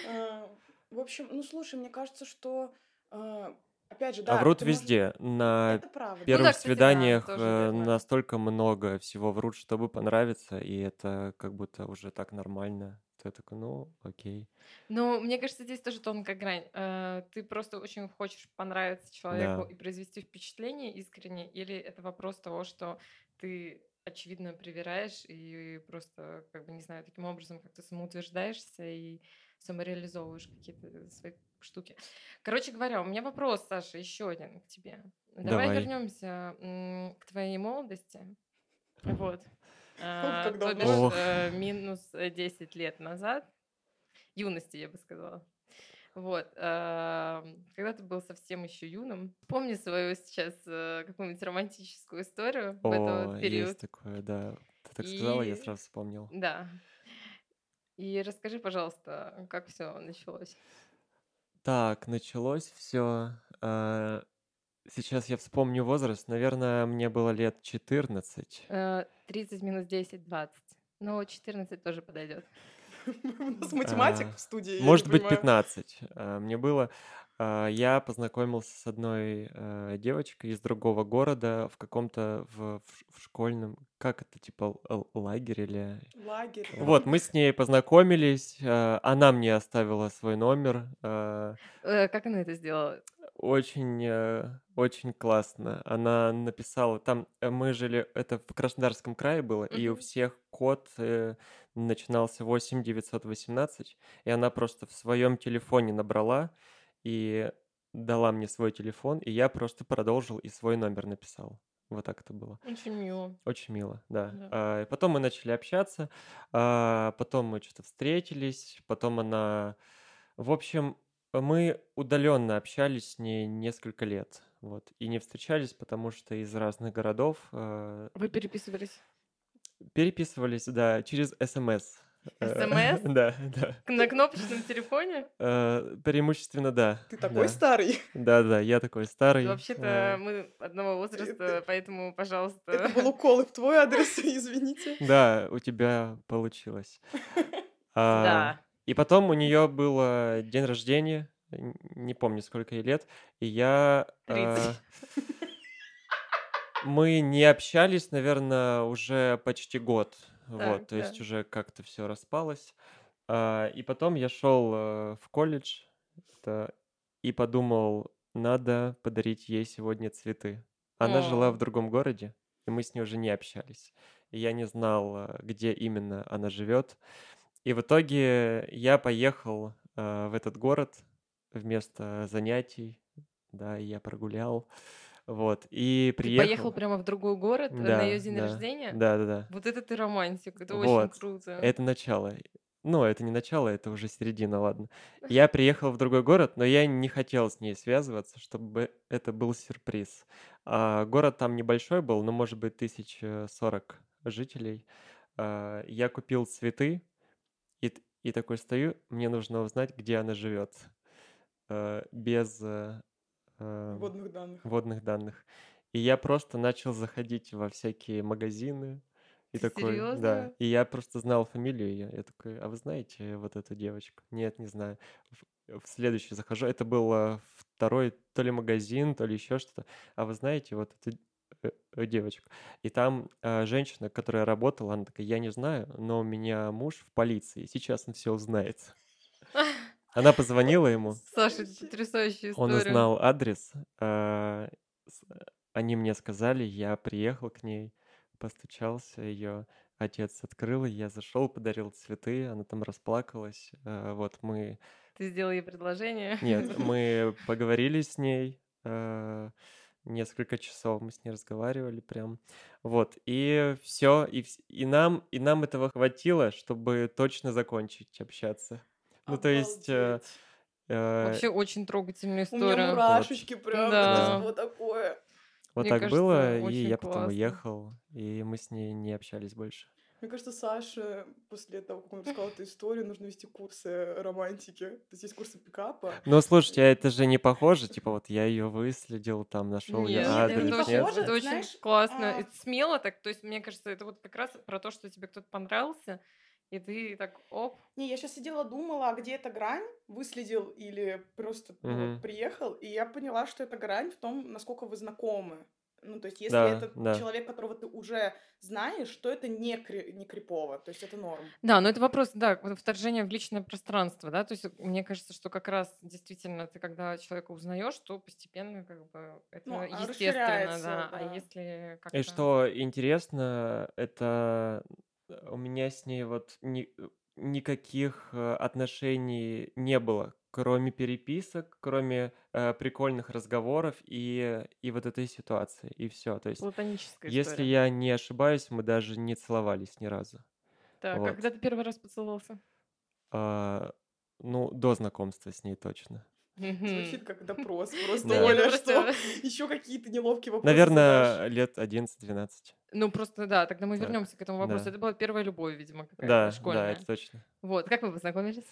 А, В общем, ну слушай, мне кажется, что а, опять же, А да. врут ты можешь- везде. На Это правда. первых да, свиданиях э, настолько много всего врут, чтобы понравиться, и это как будто уже так нормально. Ты такой, ну, окей. Ну, мне кажется, здесь тоже тонкая грань. Э, Ты просто очень хочешь понравиться человеку Да. и произвести впечатление искренне, или это вопрос того, что ты очевидно привираешь и просто, как бы, не знаю, таким образом как-то самоутверждаешься и самореализовываешь какие-то свои штуки. Короче говоря, у меня вопрос, Саша, еще один к тебе. Давай, Давай. вернемся к твоей молодости. <laughs> Вот. А, то бишь, э, минус э, 10 лет назад. Юности, я бы сказала. Вот. а, Когда ты был совсем еще юным, помни свою сейчас э, какую-нибудь романтическую историю в этот период. есть такое, да. Ты так сказала, я сразу вспомнил. Да. И расскажи, пожалуйста, как все началось. Так, началось все. Сейчас я вспомню возраст. Наверное, мне было лет 14. Э, 30 минус 10, 20. Ну, 14 тоже подойдет. <laughs> У нас математик А, в студии. Может быть, понимаю. 15. А, Мне было... а, Я познакомился с одной э, девочкой из другого города в каком-то в, в школьном... Как это, типа л- лагерь или... Лагерь. Вот, мы с ней познакомились. а, Она мне оставила свой номер. Э, Как она это сделала? Очень, э, очень классно. Она написала, там э, мы жили, это в Краснодарском крае было, и у всех код э, начинался 8918, и она просто в своем телефоне набрала и дала мне свой телефон, и я просто продолжил и свой номер написал. Вот так это было. Очень мило. Очень мило, да. Да. А, потом мы начали общаться, а, потом мы что-то встретились, потом она... В общем, мы удаленно общались с ней несколько лет, вот, и не встречались, потому что из разных городов э, Вы переписывались переписывались, да, через СМС. Э, СМС? <laughs> Да, да. на кнопочном телефоне? Э, Преимущественно, да. Ты такой старый. <laughs> Да, да, я такой старый. Вообще-то э, мы одного возраста, поэтому, Это пожалуйста. был укол и в твой адрес, <laughs> извините. Да, у тебя получилось. А, Да. И потом у нее был день рождения, не помню, сколько ей лет, и я... э, 30. Мы не общались, наверное, уже почти год. Так, Вот, то есть да. уже как-то все распалось. А, И потом я шел э, в колледж это, и подумал, надо подарить ей сегодня цветы. Она жила О. в другом городе, и мы с ней уже не общались. И я не знал, э, где именно она живет. И в итоге я поехал э, в этот город вместо занятий, да, и я прогулял, вот, и Ты приехал. поехал прямо в другой город э, на Да, ее день да, рождения? Да, да, да. Вот это ты романтик, это Вот. очень круто. Это начало. Ну, это не начало, это уже середина, ладно. <laughs> Я приехал в другой город, но я не хотел с ней связываться, чтобы это был сюрприз. А, город там небольшой был, ну, может быть, тысяч сорок жителей. А, я купил цветы, и, и такой стою, мне нужно узнать, где она живет. э, без э, э, Водных данных. водных данных. И я просто начал заходить во всякие магазины. И Ты такой, да. серьезно? И я просто знал фамилию ее. Я такой, а вы знаете вот эту девочку? Нет, не знаю. В, в следующий захожу. Это был э, второй то ли магазин, то ли еще что-то. А вы знаете вот эту э, э, девочку? И там э, женщина, которая работала, она такая, я не знаю, но у меня муж в полиции. Сейчас он все узнает. <laughs> Она позвонила ему. Саша, потрясающая Он история. узнал адрес. а, с- Они мне сказали, я приехал к ней, постучался, ее отец открыл, я зашел, подарил цветы, она там расплакалась. а, Вот мы... Ты сделал ей предложение. Нет, <laughs> мы поговорили с ней, а, несколько часов мы с ней разговаривали прям. Вот, и все, и, и, нам, и нам этого хватило, чтобы точно закончить общаться. Ну, то есть... Э, э, Вообще очень трогательная история. У меня мурашечки вот. прям, да. вот такое. Вот Мне так кажется, было, и я классно. потом уехал, и мы с ней не общались больше. Мне кажется, Саша после того, как он рассказал эту историю, нужно вести курсы романтики. То есть есть курсы пикапа. Ну, слушайте, а это же не похоже. Типа вот я ее выследил, там нашел ее адрес. Это, не похоже, это очень знаешь, классно. А... Это смело так. То есть мне кажется, это вот как раз про то, что тебе кто-то понравился. И ты так, оп. Не, я сейчас сидела, думала, а где эта грань? Выследил или просто ну, приехал? И я поняла, что эта грань в том, насколько вы знакомы. Ну, то есть, если да, это да. человек, которого ты уже знаешь, то это не, кри- не крипово, то есть это норм. Да, но это вопрос, да, вторжение в личное пространство, да, то есть мне кажется, что как раз действительно ты, когда человека узнаешь, то постепенно как бы это ну, естественно, да. да. А если как-то... И что интересно, это у меня с ней вот ни, никаких э, отношений не было кроме переписок, кроме э, прикольных разговоров и, и вот этой ситуации, и все. То есть, Платоническая если история. я не ошибаюсь, мы даже не целовались ни разу. Так, а вот. а когда ты первый раз поцеловался? А, ну, до знакомства с ней точно. Звучит как допрос. Просто да. Оля, что <laughs> еще какие-то неловкие вопросы Наверное, задашь. лет 11-12. Ну, просто, да, тогда мы вернемся к этому вопросу. Да. Это была первая любовь, видимо, какая-то да, школьная. Да, это точно. Вот, как вы познакомились?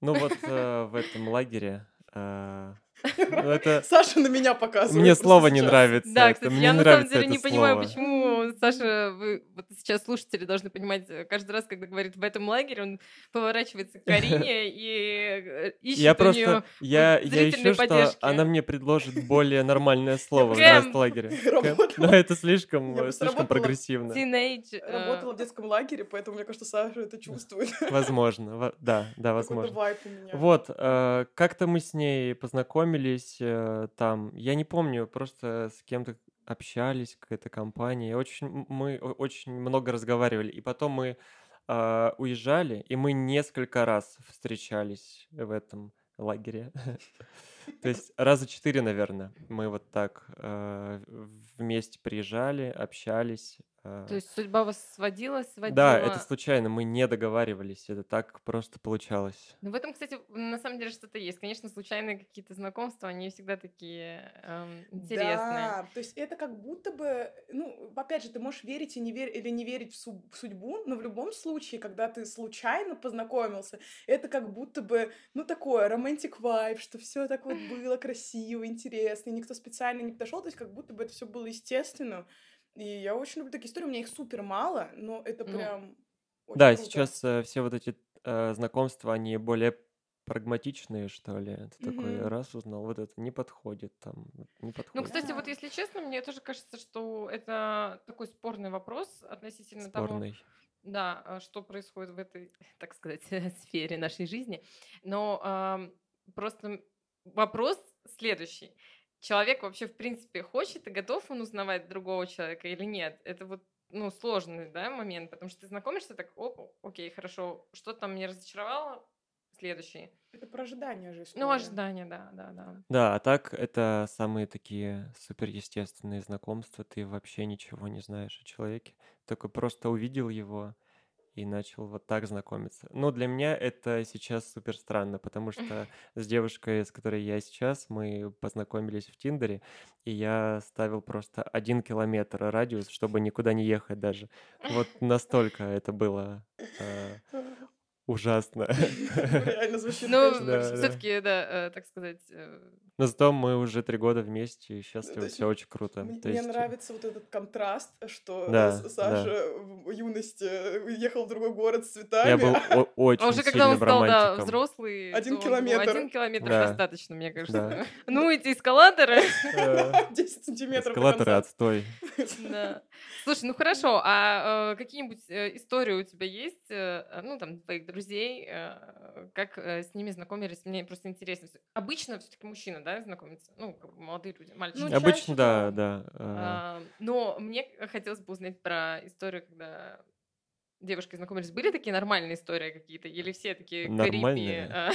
Ну вот э, в этом лагере э, <laughs> это... Саша на меня показывает. Мне слово не нравится. Да, кстати, мне я на самом деле не слово. понимаю, почему Саша, вы вот сейчас слушатели должны понимать, э, каждый раз, когда говорит в этом лагере, он поворачивается к <laughs> Карине и э, ищет я у просто, нее я, я ищу, поддержки. что она мне предложит более нормальное <laughs> слово в лагере. Но это слишком, слишком прогрессивно. Э, работала в детском лагере, поэтому мне кажется, Саша это чувствует. Возможно, да, да, возможно. Вот, как-то мы с ней познакомились познакомились э, там, я не помню, просто с кем-то общались, какая-то компания, очень, мы очень много разговаривали, и потом мы э, уезжали, и мы несколько раз встречались в этом лагере. <laughs> То есть раза четыре, наверное, мы вот так э, вместе приезжали, общались, то э, есть судьба вас сводила, сводила? Да, это случайно, мы не договаривались, это так просто получалось. Ну, в этом, кстати, на самом деле что-то есть. Конечно, случайные какие-то знакомства, они всегда такие эм, интересные. Да, то есть это как будто бы, ну, опять же, ты можешь верить и не верить, или не верить в, су- в судьбу, но в любом случае, когда ты случайно познакомился, это как будто бы, ну, такое, романтик вайб, что все так вот <laughs> было красиво, интересно, и никто специально не подошел, то есть как будто бы это все было естественно. И я очень люблю такие истории. У меня их супер мало, но это ну, прям очень Да, круто. сейчас э, все вот эти э, знакомства, они более прагматичные, что ли. Ты такой раз узнал, вот это не подходит, там, не подходит. Ну, кстати, вот если честно, мне тоже кажется, что это такой спорный вопрос относительно Спорный. того, да, а, что происходит в этой, <laughs> так сказать, <laughs> сфере нашей жизни. Но э, просто вопрос следующий человек вообще, в принципе, хочет и готов он узнавать другого человека или нет. Это вот ну, сложный, да, момент, потому что ты знакомишься так, оп, окей, хорошо, что там мне разочаровало, следующий. Это про ожидания же Ну, ожидания, да, да, да. Да, а так это самые такие суперестественные знакомства, ты вообще ничего не знаешь о человеке, только просто увидел его, и начал вот так знакомиться. Ну, для меня это сейчас супер странно, потому что с девушкой, с которой я сейчас, мы познакомились в Тиндере, и я ставил просто один километр радиус, чтобы никуда не ехать даже. Вот <laughs> настолько это было э, ужасно. <laughs> Реально звучит. Ну, все-таки, да, э, так сказать, э, но зато мы уже три года вместе, и счастливы, все очень круто. Мне, есть... нравится вот этот контраст, что да, Саша в юности уехал в другой город с цветами. Я был очень А уже когда он стал да, взрослый, один километр. Один километр достаточно, мне кажется. <laughs> Ну, эти эскалаторы. <laughs> 10 сантиметров. Эскалаторы отстой. Да. Слушай, ну хорошо, а э, какие-нибудь э, истории у тебя есть, э, ну, там, твоих друзей, как с ними знакомились? Мне просто интересно. Обычно все-таки мужчина, да, знакомиться? Ну, как бы молодые люди, мальчики. Ну, Обычно, да, да. А, но мне хотелось бы узнать про историю, когда девушки знакомились. Были такие нормальные истории какие-то? Или все такие Нормальные?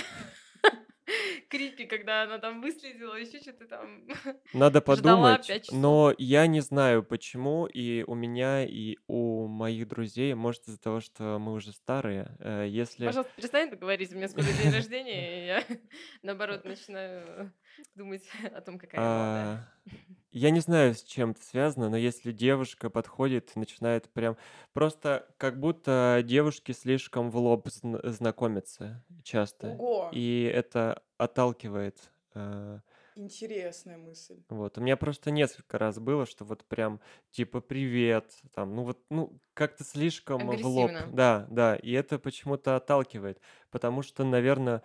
Крипи, когда она там выследила, еще что-то там. <laughs> Надо Ждала подумать, но я не знаю почему, и у меня, и у моих друзей, может из-за того, что мы уже старые, э, если... Пожалуйста, перестань так говорить, у меня скоро день рождения, и я, <laughs> наоборот, начинаю думать <laughs> о том, какая я молодая. А, Я не знаю, с чем это связано, но если девушка подходит и начинает прям... Просто как будто девушки слишком в лоб зн- знакомятся часто. Ого, И это отталкивает. э, интересная мысль. Вот. У меня просто несколько раз было, что вот прям типа привет, там, ну вот, ну, как-то слишком в лоб. Да, да. И это почему-то отталкивает. Потому что, наверное,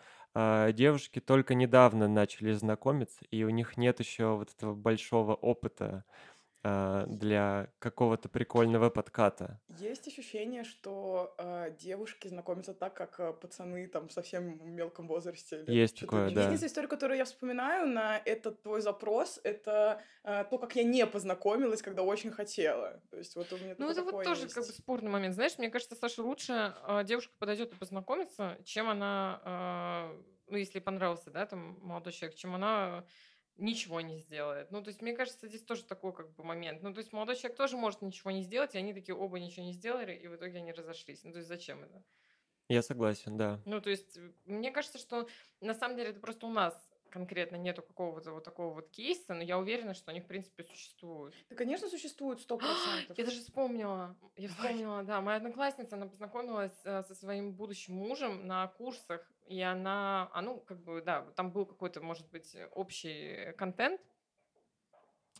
девушки только недавно начали знакомиться, и у них нет еще вот этого большого опыта а, для какого-то прикольного подката. Есть ощущение, что э, девушки знакомятся так, как э, пацаны там в совсем мелком возрасте. лет Есть такое, 14. да. Единственная история, которую я вспоминаю на этот твой запрос, это э, то, как я не познакомилась, когда очень хотела. То есть вот у меня Ну, это вот тоже есть. как бы спорный момент. Знаешь, мне кажется, Саша, лучше а, девушка подойдет и познакомиться, чем она, а, ну, если понравился, да, там, молодой человек, чем она ничего не сделает. Ну, то есть, мне кажется, здесь тоже такой как бы момент. Ну, то есть, молодой человек тоже может ничего не сделать, и они такие оба ничего не сделали, и в итоге они разошлись. Ну, то есть, зачем это? Я согласен, да. Ну, то есть, э, мне кажется, что на самом деле это просто у нас конкретно нету какого-то вот такого вот кейса, но я уверена, что они, в принципе, существуют. Да, конечно, существует сто процентов. <gasps> Я даже вспомнила, я вспомнила, да, моя одноклассница, она познакомилась э, со своим будущим мужем на курсах, и она, а ну, как бы, да, там был какой-то, может быть, общий контент,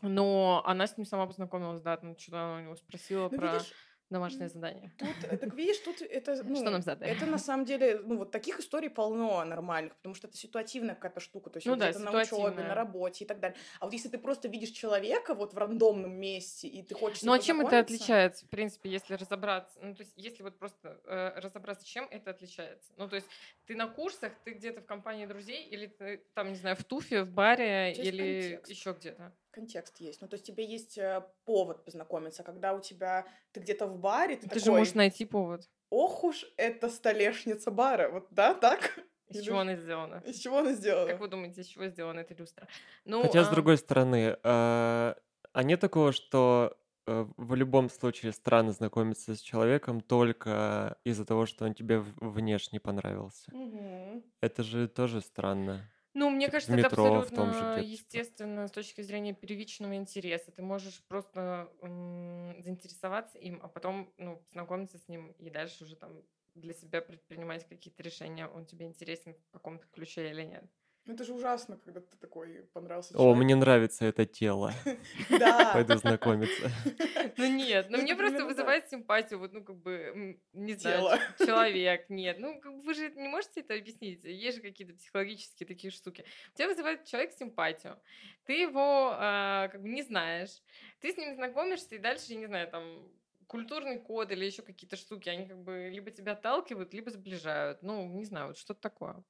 но она с ним сама познакомилась, да, там что-то она у него спросила Ну, про видишь, домашнее задание. Тут, так видишь, тут это, <laughs> ну, Что нам задали? это на самом деле, ну, вот таких историй полно нормальных, потому что это ситуативная какая-то штука, то есть Ну вот да, где-то на учебе, на работе и так далее. А вот если ты просто видишь человека вот в рандомном месте, и ты хочешь Ну а чем это отличается, в принципе, если разобраться? Ну, то есть, если вот просто э, разобраться, чем это отличается? Ну, то есть, ты на курсах, ты где-то в компании друзей, или ты там, не знаю, в туфе, в баре, или контекст. еще где-то? Контекст есть. Ну, то есть тебе есть э, повод познакомиться, когда у тебя, ты где-то в баре, ты, Ты такой, же можешь найти повод. ох уж это столешница бара, вот, да, так? Из Или чего она сделана? Из чего она сделана? Как вы думаете, из чего сделана эта люстра? Ну, Хотя, с а, другой стороны, а а нет такого, что э, в любом случае странно знакомиться с человеком только из-за того, что он тебе внешне понравился? Мгм. Это же тоже странно. Ну, мне Типа кажется, это метро, в том же абсолютно типа. естественно с точки зрения первичного интереса. Ты можешь просто м, заинтересоваться им, а потом ну, знакомиться с ним и дальше уже там для себя предпринимать какие-то решения, он тебе интересен в каком-то ключе или нет. Ну, это же ужасно, когда ты такой понравился О, человек. мне нравится это тело. <laughs> Да. Пойду знакомиться. <laughs> Ну нет, ну мне просто вызывает симпатию, вот, ну, как бы, не знаю, человек, <laughs> нет. Ну, как бы вы же не можете это объяснить. Есть же какие-то психологические такие штуки. Тебя вызывает человек симпатию. Ты его, а, как бы, не знаешь. Ты с ним знакомишься, и дальше, я не знаю, там, культурный код или еще какие-то штуки, они как бы либо тебя отталкивают, либо сближают. Ну, не знаю, вот что-то такое.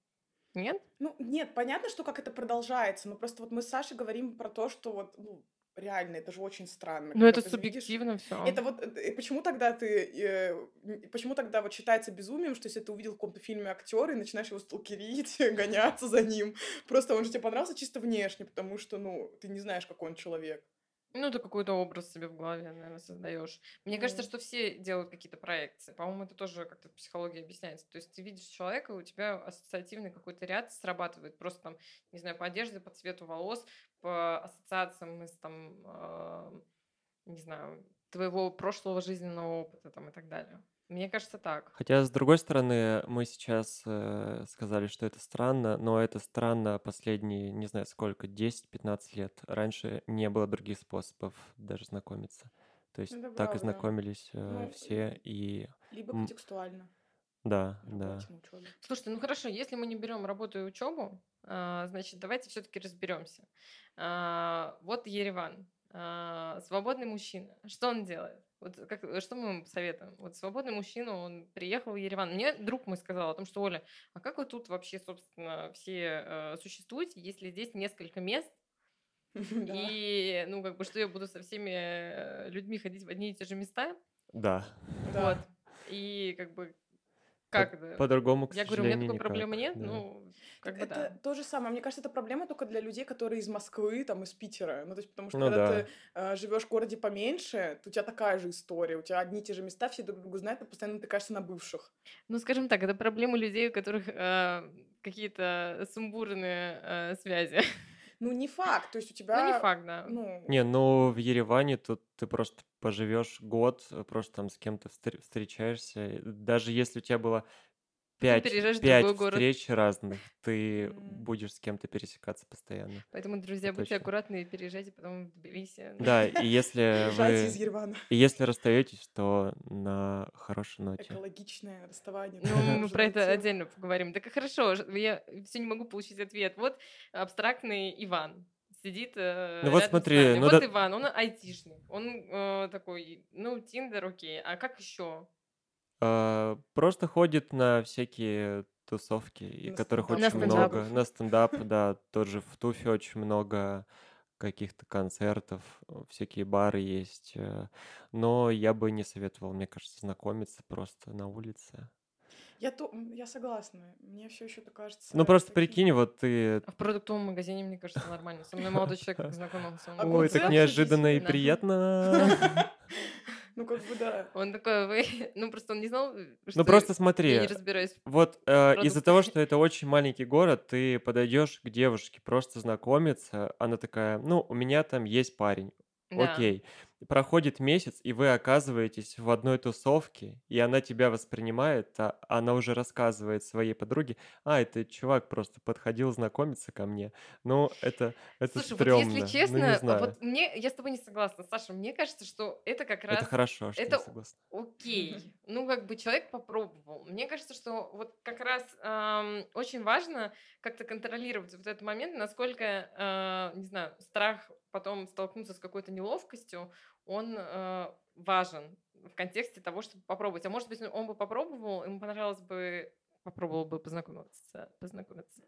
Нет? Ну, нет, понятно, что как это продолжается, но просто вот мы с Сашей говорим про то, что вот, ну, реально, это же очень странно. Ну, когда это ты видишь- субъективно все. Это вот, э, почему тогда ты, э, почему тогда вот считается безумием, что если ты увидел в каком-то фильме актера и начинаешь его сталкерить, <laughs> гоняться за ним, просто он же тебе понравился чисто внешне, потому что, ну, ты не знаешь, какой он человек. Ну, ты какой-то образ себе в голове, наверное, создаешь. Мне кажется, Мгм. что все делают какие-то проекции. По-моему, это тоже как-то в психологии объясняется. То есть ты видишь человека, и у тебя ассоциативный какой-то ряд срабатывает. Просто там, не знаю, по одежде, по цвету волос, по ассоциациям из там, а, не знаю, твоего прошлого жизненного опыта там и так далее. Мне кажется, так. Хотя, с другой стороны, мы сейчас э, сказали, что это странно, но это странно последние, не знаю сколько, 10-15 лет. Раньше не было других способов даже знакомиться. То есть Это так и правда. знакомились э, Ну, все, и Либо контекстуально. да, да. Слушайте, ну хорошо, если мы не берем работу и учебу, а, значит, давайте все-таки разберемся. Вот Ереван, а, свободный мужчина. Что он делает? Вот как, что мы ему посоветуем? Вот свободный мужчина, он приехал в Ереван. Мне друг мой сказал о том, что Оля, а как вы тут вообще, собственно, все э, существуете, если здесь несколько мест, <laughs> и, ну, как бы, что я буду со всеми э, людьми ходить в одни и те же места? Да. Да. Вот. И, как бы, Как это? По-другому, к Я говорю, у меня такой проблемы никак. нет, да. ну, как бы Это да. то же самое. Мне кажется, это проблема только для людей, которые из Москвы, там, из Питера. Ну, то есть, потому что Ну когда да. ты э, живешь в городе поменьше, то у тебя такая же история. У тебя одни и те же места, все друг друга знают, ты постоянно натыкаешься на бывших. Ну, скажем так, это проблема людей, у которых э, какие-то сумбурные э, связи. Ну, не факт. То есть у тебя... Ну, не факт, да. Ну, Не, ну в Ереване тут ты просто поживешь год, э, просто там с кем-то встр- встречаешься. Даже если у тебя было пять, пять другой город. встреч разных, ты будешь с кем-то пересекаться постоянно. Поэтому, друзья, будьте аккуратны и переезжайте потом в Тбилиси. Да, и <laughs> если вы и если расстаетесь, то на хорошей ноте. Экологичное расставание. Ну, <laughs> мы про это отдельно поговорим. Так хорошо, я все не могу получить ответ. Вот абстрактный Иван сидит э, Ну вот смотри, ну вот да- Иван, он айтишник. Он э, такой, ну, Тиндер, окей. А как еще? А, Просто ходит на всякие тусовки, и На которых стендап. очень На много. стендап. На стендап, да, тоже в Туфе очень много каких-то концертов, э, всякие бары есть. э, Но я бы не советовал, мне кажется, знакомиться просто на улице. Я, то, я согласна. Мне все еще это кажется... Ну просто таким- прикинь, вот ты... А в продуктовом магазине, мне кажется, нормально. Со мной молодой человек познакомился. он А Ой, так неожиданно и приятно. <laughs> Ну, как бы да. Он такой, вы... <laughs> Ну, просто он не знал, что Ну просто я смотри, не разбираюсь. Вот э, из-за того, что это очень маленький город, ты подойдешь к девушке просто знакомиться, она такая, ну, у меня там есть парень, Да. окей. Проходит месяц, и вы оказываетесь в одной тусовке, и она тебя воспринимает, а она уже рассказывает своей подруге, а, это чувак просто подходил знакомиться ко мне. Ну, это, это Слушай, стрёмно. вот если ну, честно, не знаю. вот мне, я с тобой не согласна, Саша, мне кажется, что это как раз Это хорошо, что это я согласна. окей. Ну, как бы человек попробовал. Мне кажется, что вот как раз ам, очень важно как-то контролировать вот этот момент, насколько, э, не знаю, страх потом столкнуться с какой-то неловкостью, он э, важен в контексте того, чтобы попробовать. А может быть, он бы попробовал, ему понравилось бы, попробовал бы познакомиться, познакомиться.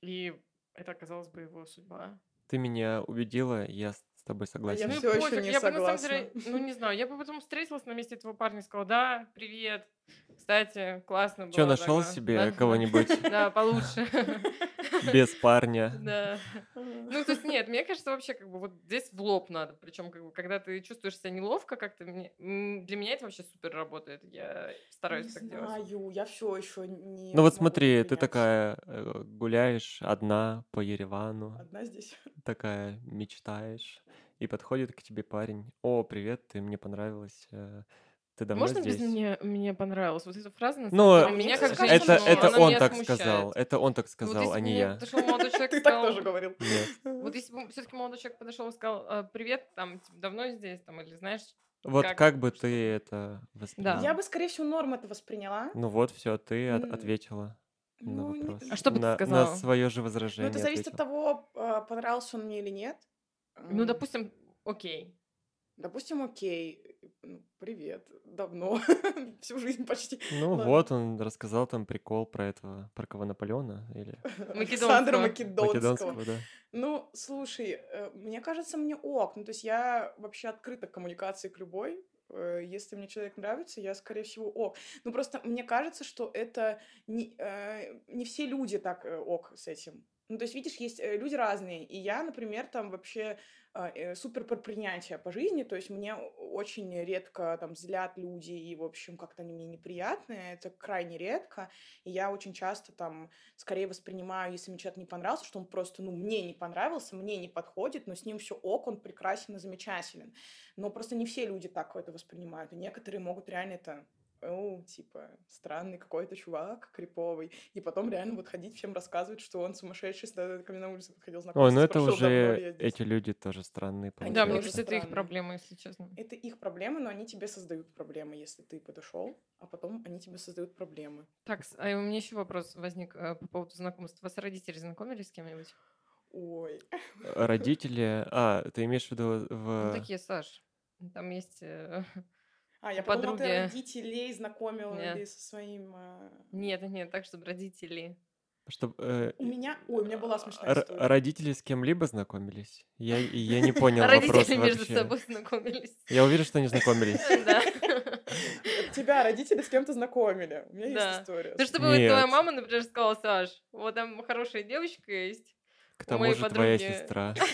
И это оказалась бы его судьба. Ты меня убедила, я с тобой я согласен. Ну и всё ещё пофиг, не я бы на самом деле, согласна. ну не знаю, я бы потом встретилась на месте этого парня и сказала, да, привет, кстати, классно было. Че, нашел тогда». себе Да. кого-нибудь <laughs> Да, получше. <laughs> <laughs> без парня? Да. Ну, то есть, нет, мне кажется, вообще, как бы, вот здесь в лоб надо. Причем, как бы, когда ты чувствуешь себя неловко, как-то мне- для меня это вообще супер работает. Я стараюсь Не так делать. знаю, я все еще не Ну вот смотри, ты такая э, гуляешь одна по Еревану, Одна здесь. <laughs> такая мечтаешь, и подходит к тебе парень. О, привет, ты мне понравилась. Ты давно Можно здесь? без мне, мне понравилось? Вот эта фраза, на Ну, самом деле, А меня как это, женщину, это она он меня так смущает. сказал, это он так Вот сказал, а бы не мне я. подошел молодой человек и <laughs> Ты так тоже говорил. Вот если бы все-таки молодой человек подошел и сказал, «А, привет, там, типа, давно здесь, там, или знаешь, Вот Как- как, бы что ты это восприняла? Я бы, скорее всего, норм это восприняла. Ну вот, все, ты от- ответила на Ну, не- вопрос. А что бы ты на, сказала? На свое же Ну, возражение это зависит от ответила. того, а, понравился он мне или нет. ну, допустим, окей. Допустим, окей. Ну, привет. Давно. <laughs> Всю жизнь почти. Ну Ладно. вот, он рассказал там прикол про этого, про кого Наполеона или <laughs> Александра Македонского. Македонского. Да. Ну, слушай, э, мне кажется, мне ок. Ну, то есть я вообще открыта к коммуникации к любой. Э, Если мне человек нравится, я, скорее всего, ок. Ну, просто мне кажется, что это не, э, не все люди так ок с этим. Ну, то есть, видишь, есть люди разные. И я, например, там вообще супер про принятие по жизни. То есть мне очень редко там злят люди, и, в общем, как-то они мне неприятные. Это крайне редко. И я очень часто там скорее воспринимаю, если мне человек не понравился, что он просто, ну, мне не понравился, мне не подходит, но с ним все ок, он прекрасен и замечателен. Но просто не все люди так это воспринимают. И некоторые могут реально это о, типа, странный какой-то чувак, криповый. И потом реально вот ходить всем рассказывать, что он сумасшедший, когда ко мне на улице подходил Ой, знакомиться, ну это уже эти люди тоже странные. Они Да, мне кажется, это их проблема, если честно. Это их проблемы, но они тебе создают проблемы, если ты подошел, а потом они тебе создают проблемы. Так, а у меня еще вопрос возник э, по поводу знакомств. Вас родители знакомились с кем-нибудь? Ой. Родители... А, ты имеешь в виду Ну, в... такие, Саш. Там есть... <laughs> А, я У подумала, ты подруги. родителей знакомила Нет. со своим... а, Нет, нет, так, чтобы родители. Чтоб, э, У меня... Ой, у меня была смешная р- история. родители с кем-либо знакомились? Я, я не понял <laughs> вопрос Родители между собой знакомились. Я уверен, что они знакомились. <laughs> Тебя родители с кем-то знакомили. У меня есть история. Ну, чтобы твоя мама, например, сказала, Саш, вот там хорошая девочка есть. К тому же твоя подруги- сестра. <laughs>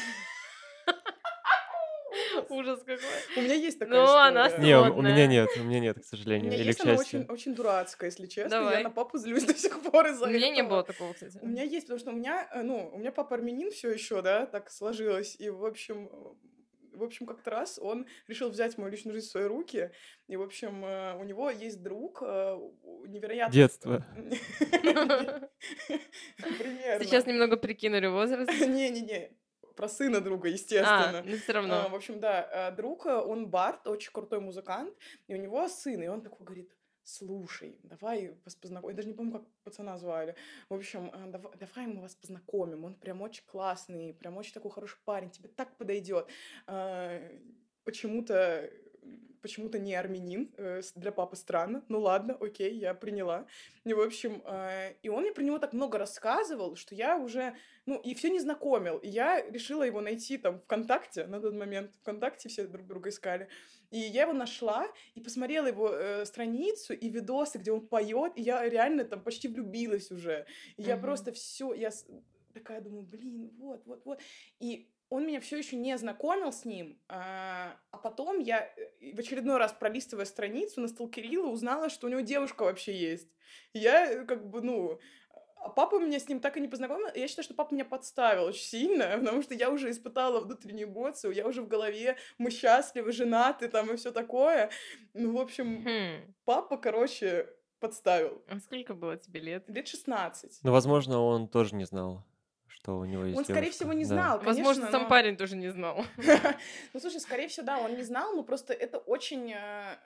<laughs> Ужас какой. У меня есть такая история. она Не, у- меня нет, у меня нет, к У сожалению. меня Или к есть она счастью. очень, очень дурацкая, если честно. Давай. Я на папу злюсь <laughs> до сих пор из-за У меня не этого. было такого, кстати. У меня есть, потому что у меня, э, ну, у меня папа армянин все еще, да, так сложилось. И, в общем, э, в общем, как-то раз он решил взять мою личную жизнь в свои руки. И, в общем, э, у него есть друг невероятно... Детство. <laughs> Сейчас немного прикинули возраст. Не-не-не, про сына друга, А, естественно. ну все А, равно. в общем, да, а, друг, а, он бард, очень крутой музыкант, и у него сын, и он такой говорит, слушай, давай вас познакомим. Я даже не помню, как пацана звали. В общем, а, дав- давай мы вас познакомим. Он прям очень классный, прям очень такой хороший парень, тебе так подойдет. А, Почему-то почему-то не армянин, э, для папы странно, ну ладно, окей, я приняла. И, в общем, э, и он мне про него так много рассказывал, что я уже, ну, и все не знакомил. И я решила его найти там ВКонтакте на тот момент. ВКонтакте все друг друга искали. И я его нашла и посмотрела его э, страницу и видосы, где он поет, и я реально там почти влюбилась уже. И я Мгм. просто все, я такая думаю, блин, вот, вот, вот. И он меня все еще не знакомил с ним, а, а потом я э, в очередной раз пролистывая страницу на Сталкерила узнала, что у него девушка вообще есть. Я э, как бы, ну, а папа меня с ним так и не познакомил. Я считаю, что папа меня подставил очень сильно, <laughs> потому что я уже испытала внутреннюю эмоцию, я уже в голове, мы счастливы, женаты там и все такое. Ну, в общем, Хм. папа, короче, подставил. А сколько было тебе лет? Лет 16. Ну, возможно, он тоже не знал, что у него есть Он, скорее девушка. всего, не Да. знал, Возможно, конечно, сам но- парень тоже не знал. <laughs> Ну, слушай, скорее всего, да, он не знал, но просто это очень э,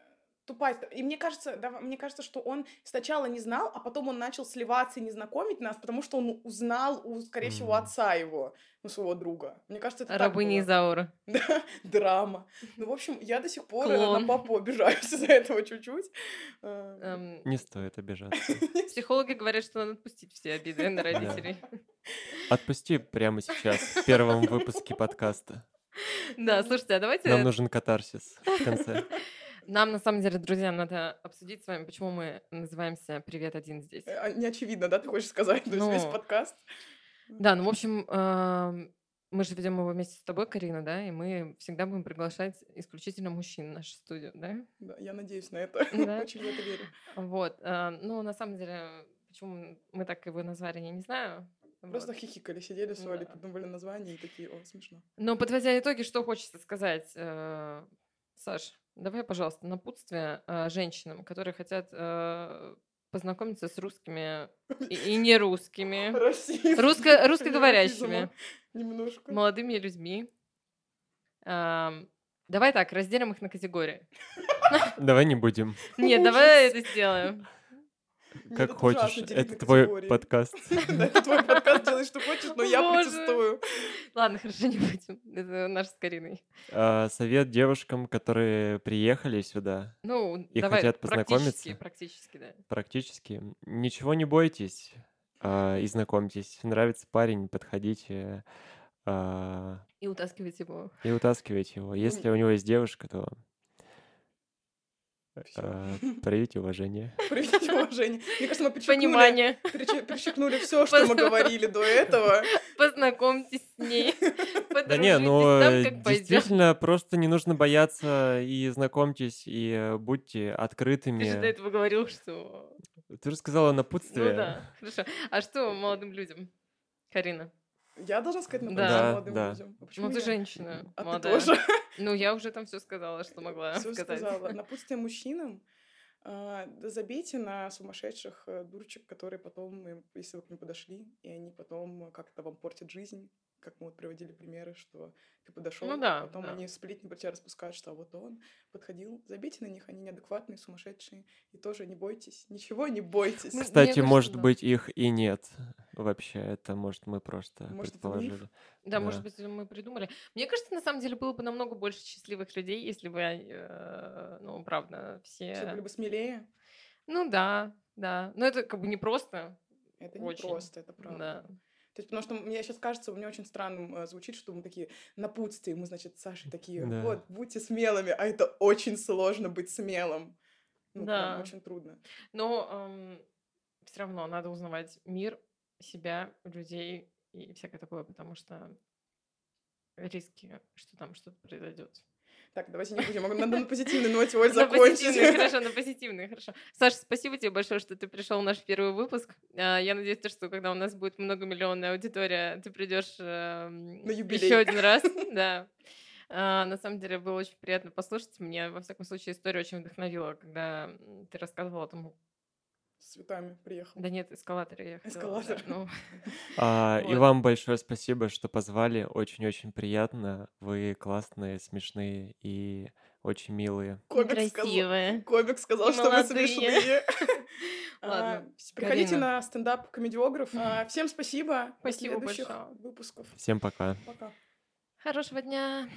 тупая. И мне кажется, да, мне кажется, что он сначала не знал, а потом он начал сливаться и не знакомить нас, потому что он узнал, у, скорее всего, отца его, ну, своего друга. Мне кажется, это Рабыня. Изаура. <laughs> Да, драма. Ну, в общем, я до сих пор Клон. на папу обижаюсь из-за этого чуть-чуть. Э, Эм, Не стоит обижаться. <laughs> Психологи говорят, что надо отпустить все обиды на родителей. Отпусти прямо сейчас, в первом выпуске подкаста. Да, слушайте, а давайте... Нам нужен катарсис в конце. Нам, на самом деле, друзья, надо обсудить с вами, почему мы называемся «Привет, один здесь». а, Не очевидно, да, ты хочешь сказать? То есть весь Ну, подкаст. Да, ну, в общем, мы же ведем его вместе с тобой, Карина, да, и мы всегда будем приглашать исключительно мужчин в нашу студию, да? Да, я надеюсь на это. <laughs> Да. Очень в это верю. Вот. э, Ну, на самом деле, почему мы так его назвали, я не знаю. Просто Вот. хихикали, сидели, ссорили, Да. придумывали название и такие, о, смешно. Но подводя итоги, что хочется сказать, э, Саш, давай, пожалуйста, напутствие э, женщинам, которые хотят э, познакомиться с русскими и, и не русскими, русско- русскоговорящими Немножко. молодыми людьми. Давай так, разделим их на категории. Давай не будем. Нет, давай это сделаем. Нет, Как это хочешь. Это твой подкаст. <laughs> Да, это твой подкаст, делай, что хочешь, но я протестую. Ладно, хорошо, <laughs> не будем. Это наш с Кариной. А, Совет девушкам, которые приехали сюда Ну, И хотят познакомиться? практически, да. практически, ничего не бойтесь а, и знакомьтесь. Нравится парень, подходите а, И утаскивать его. и утаскивайте его. Если у него есть девушка, то Всё. а, <laughs> проявите уважение. Проявите уважение. Мне кажется, мы перечеркнули, Понимание. перече- перечеркнули все, что мы говорили до этого. <laughs> Познакомьтесь с ней. <laughs> Да не, ну э, действительно просто не нужно бояться и знакомьтесь и э, будьте Ты же до открытыми. этого говорил, что... Ты же сказала Ну напутствие. да, хорошо. А что молодым людям? Карина. Я должна сказать на Да. молодым Да. людям. А почему Ну ты я? женщина А ты молодая. тоже <laughs> Ну я уже там все сказала, что могла все сказать. сказала. <laughs> Напутствие мужчинам. а, забейте на сумасшедших э, дурочек, которые потом, если вы к ним подошли, и они потом как-то вам портят жизнь, как мы вот приводили примеры, что ты подошел, Ну да, потом да. они сплетни про тебя распускают, что а вот он подходил. Забейте на них, они неадекватные, сумасшедшие. И тоже не бойтесь, ничего не бойтесь. Мы- Кстати, кажется, может да. быть, их и нет. Вообще, это может мы просто Может, это миф? предположили. Да, может Да. быть, мы придумали. Мне кажется, на самом деле было бы намного больше счастливых людей, если бы, э, ну, правда, Все все... были бы смелее. Ну да, да. Но это как бы не просто. Это не Очень. просто, это правда. Да. То есть, потому что мне сейчас кажется, мне очень странным э, звучит, что мы такие напутствие, мы, значит, с Сашей такие, Да. вот, будьте смелыми, а это очень сложно быть смелым. Ну, Да. прям очень трудно. Но все равно надо узнавать мир, себя, людей и всякое такое, потому что риски, что там что-то произойдет. Так, давайте не будем, надо на позитивной ноте, Оль, <laughs> На закончить. позитивный, хорошо, <laughs> на позитивный, хорошо. Саша, спасибо тебе большое, что ты пришел в наш первый выпуск. А, Я надеюсь, то, что когда у нас будет многомиллионная аудитория, ты придешь На юбилей. еще один раз. <laughs> Да. А, На самом деле было очень приятно послушать. Мне, во всяком случае, история очень вдохновила, когда ты рассказывала о том, С цветами приехал. да нет, эскалатор я хотела, да, Эскалатор. ну, <laughs> А, И <laughs> Вот. вам большое спасибо, что позвали. Очень-очень приятно. Вы классные, смешные и очень милые. Комик сказал, красивая. комик сказал И что мы молодые. смешные. <laughs> Ладно, А, Приходите Галина. на стендап-комедиограф. А, Всем спасибо. До Спасибо следующих большое. выпусков. Всем пока. Пока. Хорошего дня.